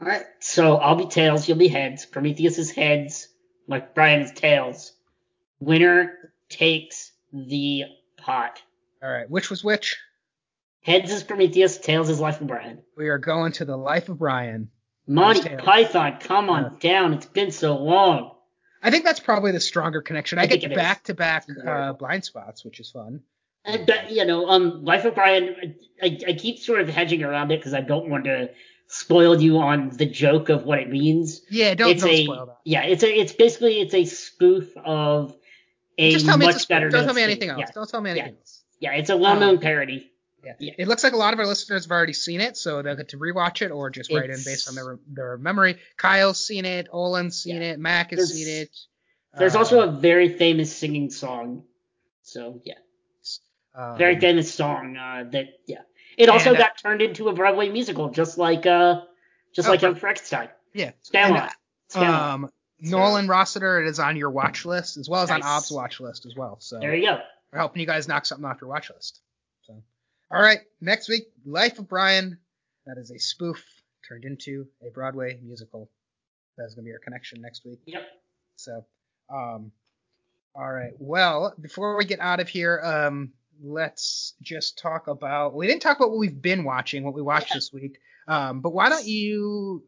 All right. So I'll be tails, you'll be heads. Prometheus is heads, like Brian is tails. Winner takes the pot. All right, which was which? Heads is Prometheus, tails is Life of Brian. We are going to the Life of Brian. Monty Python, come on down. It's been so long. I think that's probably the stronger connection. I, I get back to back uh, blind spots, which is fun. And but you know, um, Life of Brian, I, I keep sort of hedging around it because I don't want to spoil you on the joke of what it means. Yeah, don't, it's don't a spoil that. yeah, it's a it's basically it's a spoof of a Just tell me much it's a, better. don't tell me anything else. Yeah. Don't tell me anything else. Yeah, it's a well-known Um, parody. Yeah. Yeah. It looks like a lot of our listeners have already seen it, so they'll get to rewatch it or just write in based on their their memory. Kyle's seen it, Olin's seen it, Mac has There's- seen it. There's uh, also a very famous singing song. So yeah, um, very famous song uh, that yeah. It also And, uh, got turned into a Broadway musical, just like uh, just like. Young Frankenstein. Yeah. Spamalot. Um, Nolan Rossiter, is on your watch list as well as on Ob's watch list as well. So there you go. we're helping you guys knock something off your watch list. So, all right, next week, Life of Brian. That is a spoof turned into a Broadway musical. That's gonna be our connection next week. Yep. So, um, all right. Well, before we get out of here, um, let's just talk about. We didn't talk about what we've been watching, what we watched Yeah. this week. Um, but why don't you?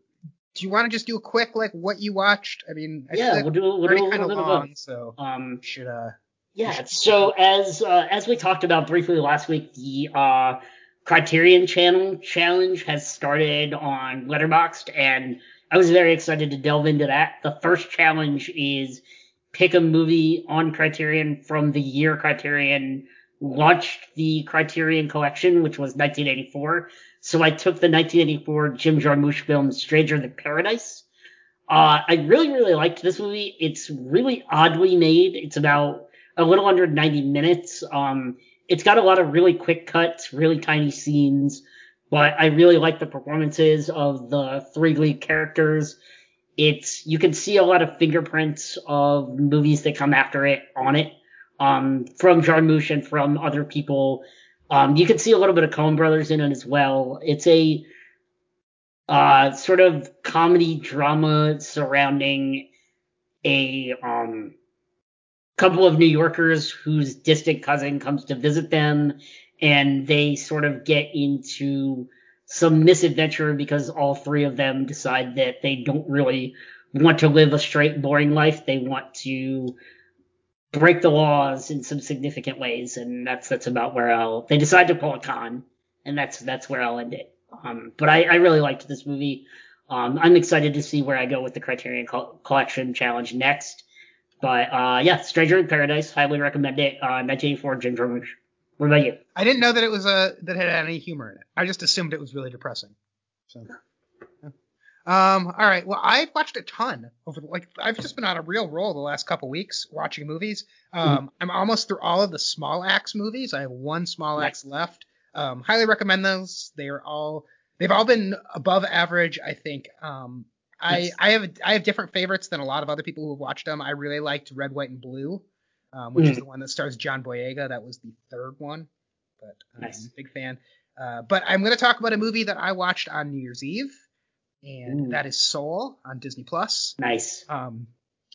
Do you want to just do a quick like what you watched? I mean, I Yeah, we'll do we'll we're do a little of bit of long, both. so Um, should uh. Yeah. So as uh, as we talked about briefly last week, the uh, Criterion Channel challenge has started on Letterboxd, and I was very excited to delve into that. The first challenge is pick a movie on Criterion from the year Criterion launched the Criterion Collection, which was 1984. So I took the 1984 Jim Jarmusch film Stranger Than Paradise. Uh, I really, really liked this movie. It's really oddly made. It's about a little under 90 minutes. Um, it's got a lot of really quick cuts, really tiny scenes, but I really like the performances of the three lead characters. It's, you can see a lot of fingerprints of movies that come after it on it, um, from Jarmusch and from other people. Um, you can see a little bit of Coen Brothers in it as well. It's a, uh, sort of comedy drama surrounding a, um, couple of New Yorkers whose distant cousin comes to visit them, and they sort of get into some misadventure because all three of them decide that they don't really want to live a straight, boring life. They want to break the laws in some significant ways, and that's that's about where I'll. They decide to pull a con, and that's that's where I'll end it. Um, but I, I really liked this movie. Um, I'm excited to see where I go with the Criterion Col- Collection Challenge next. But uh, yeah, Stranger in Paradise, highly recommend it. Uh, 1984, Jim Jarmusch. What about you? I didn't know that it was a that had any humor in it. I just assumed it was really depressing. So. yeah. Um. All right. Well, I've watched a ton over the, like I've just been on a real roll the last couple weeks watching movies. Um. I'm almost through all of the Small Axe movies. I have one Small Nice. Axe left. Um. Highly recommend those. They are all they've all been above average. I think. Um. I I have I have different favorites than a lot of other people who have watched them. I really liked Red, White, and Blue, um, which is Mhm. the one that stars John Boyega. That was the third one, but um, Nice. big fan. Uh, but I'm going to talk about a movie that I watched on New Year's Eve, and Ooh. that is Soul on Disney Plus. Nice. Um,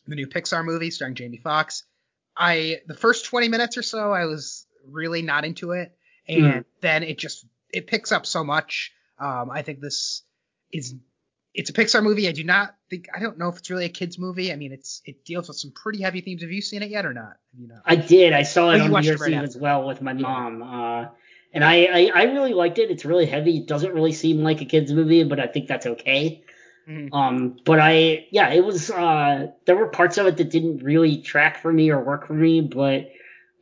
the new Pixar movie starring Jamie Foxx. I the first 20 minutes or so I was really not into it, and then it just it picks up so much. Um, I think this is it's a Pixar movie. I do not think I don't know if it's really a kids movie. I mean, it's it deals with some pretty heavy themes. Have you seen it yet or not? You not? I did. I saw Oh, it you on New Year's right Eve after. as well with my mom. Uh, and I, I, I really liked it. It's really heavy. It doesn't really seem like a kid's movie, but I think that's okay. Mhm. Um, but I, yeah, it was, uh, there were parts of it that didn't really track for me or work for me, but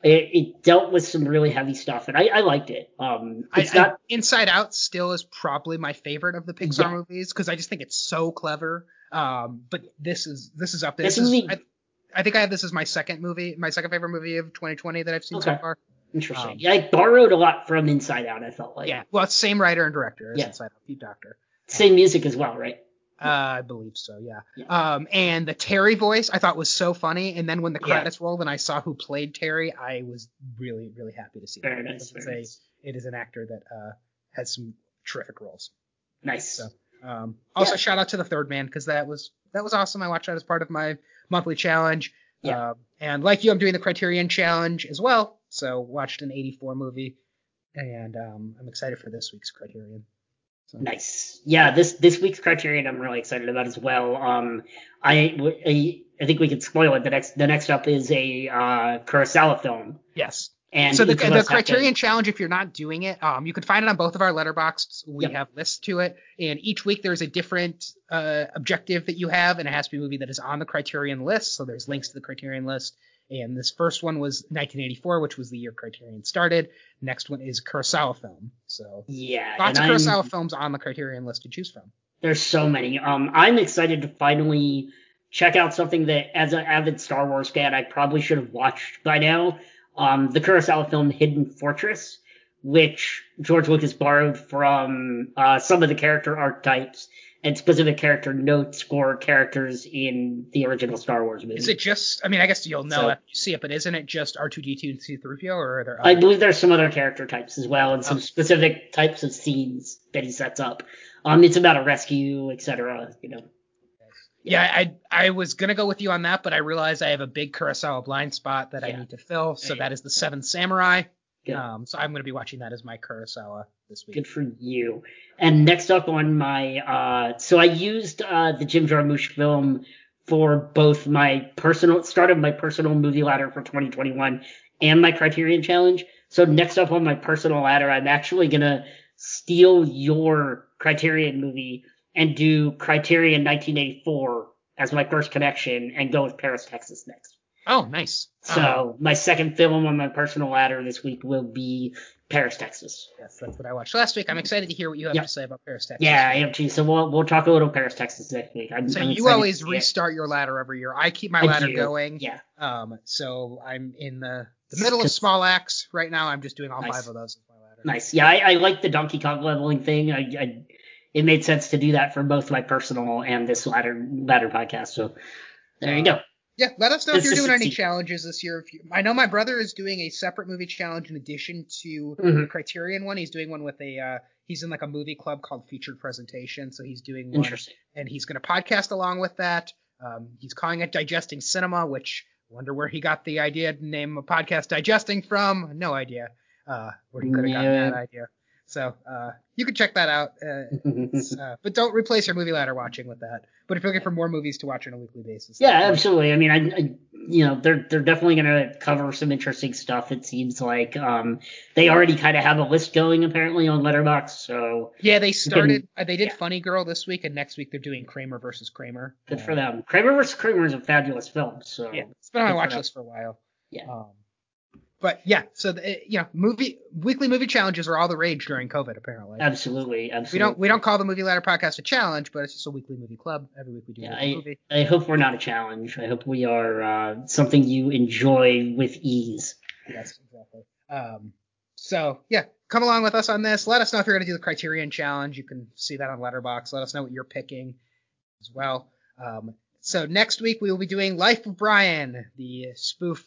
it, it dealt with some really heavy stuff and I, I liked it. Um, I, it's I- not, Inside Out still is probably my favorite of the Pixar Yeah. movies because I just think it's so clever. Um, but this is this is up there. This This, is, movie- I, I think I have this as my second movie, my second favorite movie of 2020 that I've seen so far. Interesting. um, yeah, I borrowed a lot from Inside Out, I felt like. Yeah, well, it's same writer and director as Yeah. Inside Out, Pete Docter. Same music as well, right? Uh, I believe so, yeah. Yeah. Um, and the Terry voice I thought was so funny, and then when the Yeah. credits rolled and I saw who played Terry, I was really, really happy to see Very that. nice. Very a- nice. It is an actor that uh, has some terrific roles. Nice. So, Um, also, Yeah. shout out to the Third Man because that was that was awesome. I watched that as part of my monthly challenge. Yeah. Um, and like you, I'm doing the Criterion challenge as well. So watched an 84 movie, and um, I'm excited for this week's Criterion. So, Nice. Yeah, this this week's Criterion I'm really excited about as well. Um, I I, I think we could spoil it. The next the next up is a uh, Kurosawa film, Yes. and so the, the have to- Criterion challenge, if you're not doing it, um, you can find it on both of our letterboxs. We Yep. have lists to it, and each week there's a different uh, objective that you have, and it has to be a movie that is on the Criterion list. So there's links to the Criterion list. And this first one was 1984, which was the year Criterion started. Next one is Kurosawa film. So yeah, lots of I'm- Kurosawa films on the Criterion list to choose from. There's so many. Um, I'm excited to finally check out something that, as an avid Star Wars fan, I probably should have watched by now. Um, the Kurosawa film Hidden Fortress, which George Lucas borrowed from uh, some of the character archetypes and specific character notes for characters in the original Star Wars movie. Is it just? I mean, I guess you'll know So- after you see it, but isn't it just R2D2 and C3PO, or are there? I believe there's some other character types as well, and some Oh. specific types of scenes that he sets up. Um, it's about a rescue, etc. You know. yeah, I I was gonna go with you on that, but I realized I have a big Kurosawa blind spot that I need to fill. So Yeah. that is the Seven Samurai. Um, so I'm gonna be watching that as my Kurosawa this week. Good for you. And next up on my, uh, so I used uh, the Jim Jarmusch film for both my personal start of my personal movie ladder for 2021 and my Criterion challenge. So next up on my personal ladder, I'm actually gonna steal your Criterion movie and do Criterion 1984 as my first connection and go with Paris, Texas next. Oh, nice. So Um, my second film on my personal ladder this week will be Paris, Texas. yes, that's what I watched last week. I'm excited to hear what you have Yep. to say about Paris, Texas. Yeah, I am too. So we'll we'll talk a little Paris, Texas next week. I'm, So I'm you always it. restart your ladder every year. I keep my I ladder do. going. Yeah, Um, so I'm in the, the middle of Small Axe right now. I'm just doing all Nice. five of those as my ladder. nice. Yeah, I, I like the Donkey Kong leveling thing. I, I it made sense to do that for both my personal and this ladder ladder podcast. So there you go. Yeah, let us know if you're doing any challenges this year. If you, I know my brother is doing a separate movie challenge in addition to the Mhm. Criterion one. He's doing one with a uh, he's in like a movie club called Featured Presentation. So he's doing one and he's going to podcast along with that. Um, he's calling it Digesting Cinema, which I wonder where he got the idea to name a podcast Digesting from. No idea uh, where he could have gotten Yeah. that idea. So uh, you can check that out. Uh, uh, but don't replace your movie ladder watching with that. But if you're looking for more movies to watch on a weekly basis, yeah, absolutely. I mean, I, I you know they're they're definitely gonna cover some interesting stuff. It seems like um they already kind of have a list going apparently on Letterboxd. So Yeah, they started. uh, they did yeah. Funny Girl this week, and next week they're doing Kramer versus Kramer. good Uh, for them. Kramer versus Kramer is a fabulous film. So Yeah, it's been on my watch list for a while. Yeah. Um, but yeah, so the, you know, movie weekly movie challenges are all the rage during COVID. Apparently, absolutely, absolutely. we don't we don't call the movie ladder podcast a challenge, but it's just a weekly movie club. Every week we do Yeah, I, movie. I hope we're not a challenge. I hope we are uh, something you enjoy with ease. Yes, exactly. Um, so yeah, come along with us on this. Let us know if you're going to do the Criterion challenge. You can see that on Letterboxd. Let us know what you're picking as well. Um, so next week we will be doing Life of Brian, the spoof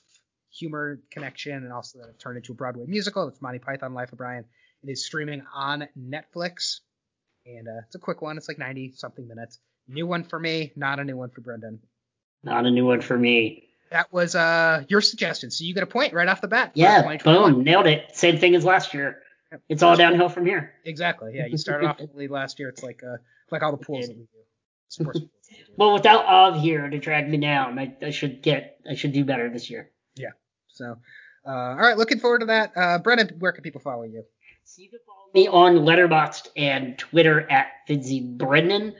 humor connection, and also that it turned into a Broadway musical. It's Monty Python Life of Brian. It is streaming on Netflix, and uh, it's a quick one. It's like 90 something minutes. New one for me, not a new one for Brendan. Not a new one for me. That was uh your suggestion, so you get a point right off the bat. Yeah, boom, nailed it. Same thing as last year. Yep. It's all downhill from here. Exactly. Yeah, you started off with the lead last year. It's like uh like all the pools that we do. Sports pools that we do. Well, without Av here to drag me down, I, I should get, I should do better this year. So, uh, all right, looking forward to that. Uh, Brendan, where can people follow you? So you can follow me on Letterboxd and Twitter at Fitzy Brendan.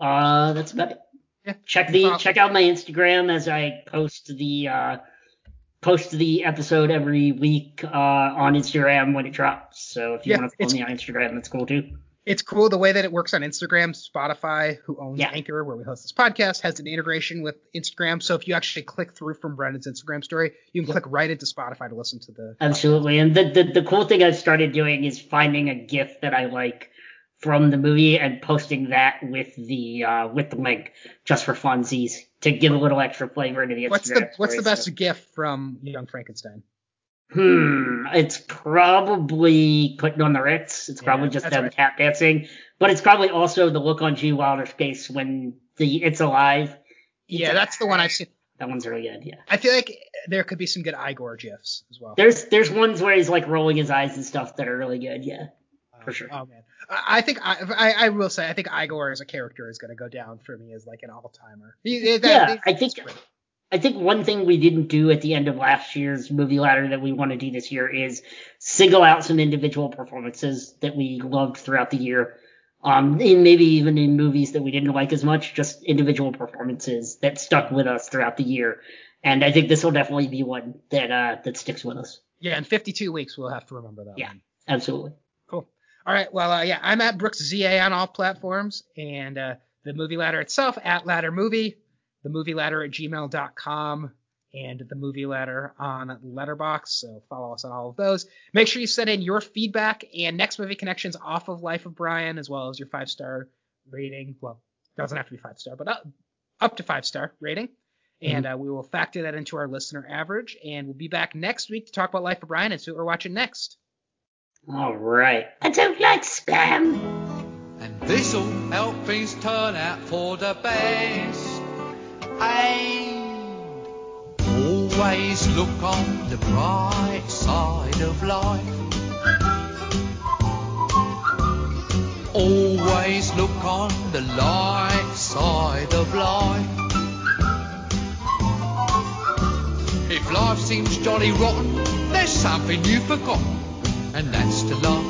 Uh, that's about it. Yeah. Check the Follow- check out my Instagram as I post the uh, post the episode every week uh, on Instagram when it drops. So if you Yeah, want to follow me on Instagram, that's cool too. It's cool the way that it works on Instagram. Spotify, who owns Yeah. Anchor, where we host this podcast, has an integration with Instagram. So if you actually click through from Brendan's Instagram story, you can click right into Spotify to listen to the. Absolutely. And the, the the cool thing I've started doing is finding a GIF that I like from the movie and posting that with the uh, with the link just for funsies to give a little extra flavor to the Instagram. What's the What's the best So- gift from Young Frankenstein? Hmm. It's probably putting on the Ritz. It's Yeah, probably just them right. tap dancing, but it's probably also the look on Gene Wilder's face when the It's Alive. Yeah, that's the one I've seen. That one's really good. Yeah. I feel like there could be some good Igor gifs as well. There's there's ones where he's like rolling his eyes and stuff that are really good. Yeah. for sure. Oh man, I, I think I, I I will say I think Igor as a character is going to go down for me as like an all timer. Yeah, I think I think one thing we didn't do at the end of last year's movie ladder that we want to do this year is single out some individual performances that we loved throughout the year. Um, and maybe even in movies that we didn't like as much, just individual performances that stuck with us throughout the year. And I think this will definitely be one that uh, that sticks with us. Yeah, in 52 weeks we'll have to remember that. Yeah. one. Absolutely. Cool. All right. Well, uh, yeah, I'm at Brooks ZA on all platforms, and uh, the movie ladder itself at Ladder Movie, the movie ladder at gmail.com, and the movie ladder on Letterboxd. So follow us on all of those. Make sure you send in your feedback and next movie connections off of Life of Brian, as well as your five star rating. Well, doesn't have to be five star, but up, up to five star rating. And uh, we will factor that into our listener average. And we'll be back next week to talk about Life of Brian and see what we're watching next. All right. I don't like spam. And this'll help things turn out for the best. And always look on the bright side of life. Always look on the light side of life. If life seems jolly rotten, there's something you've forgotten, and that's to laugh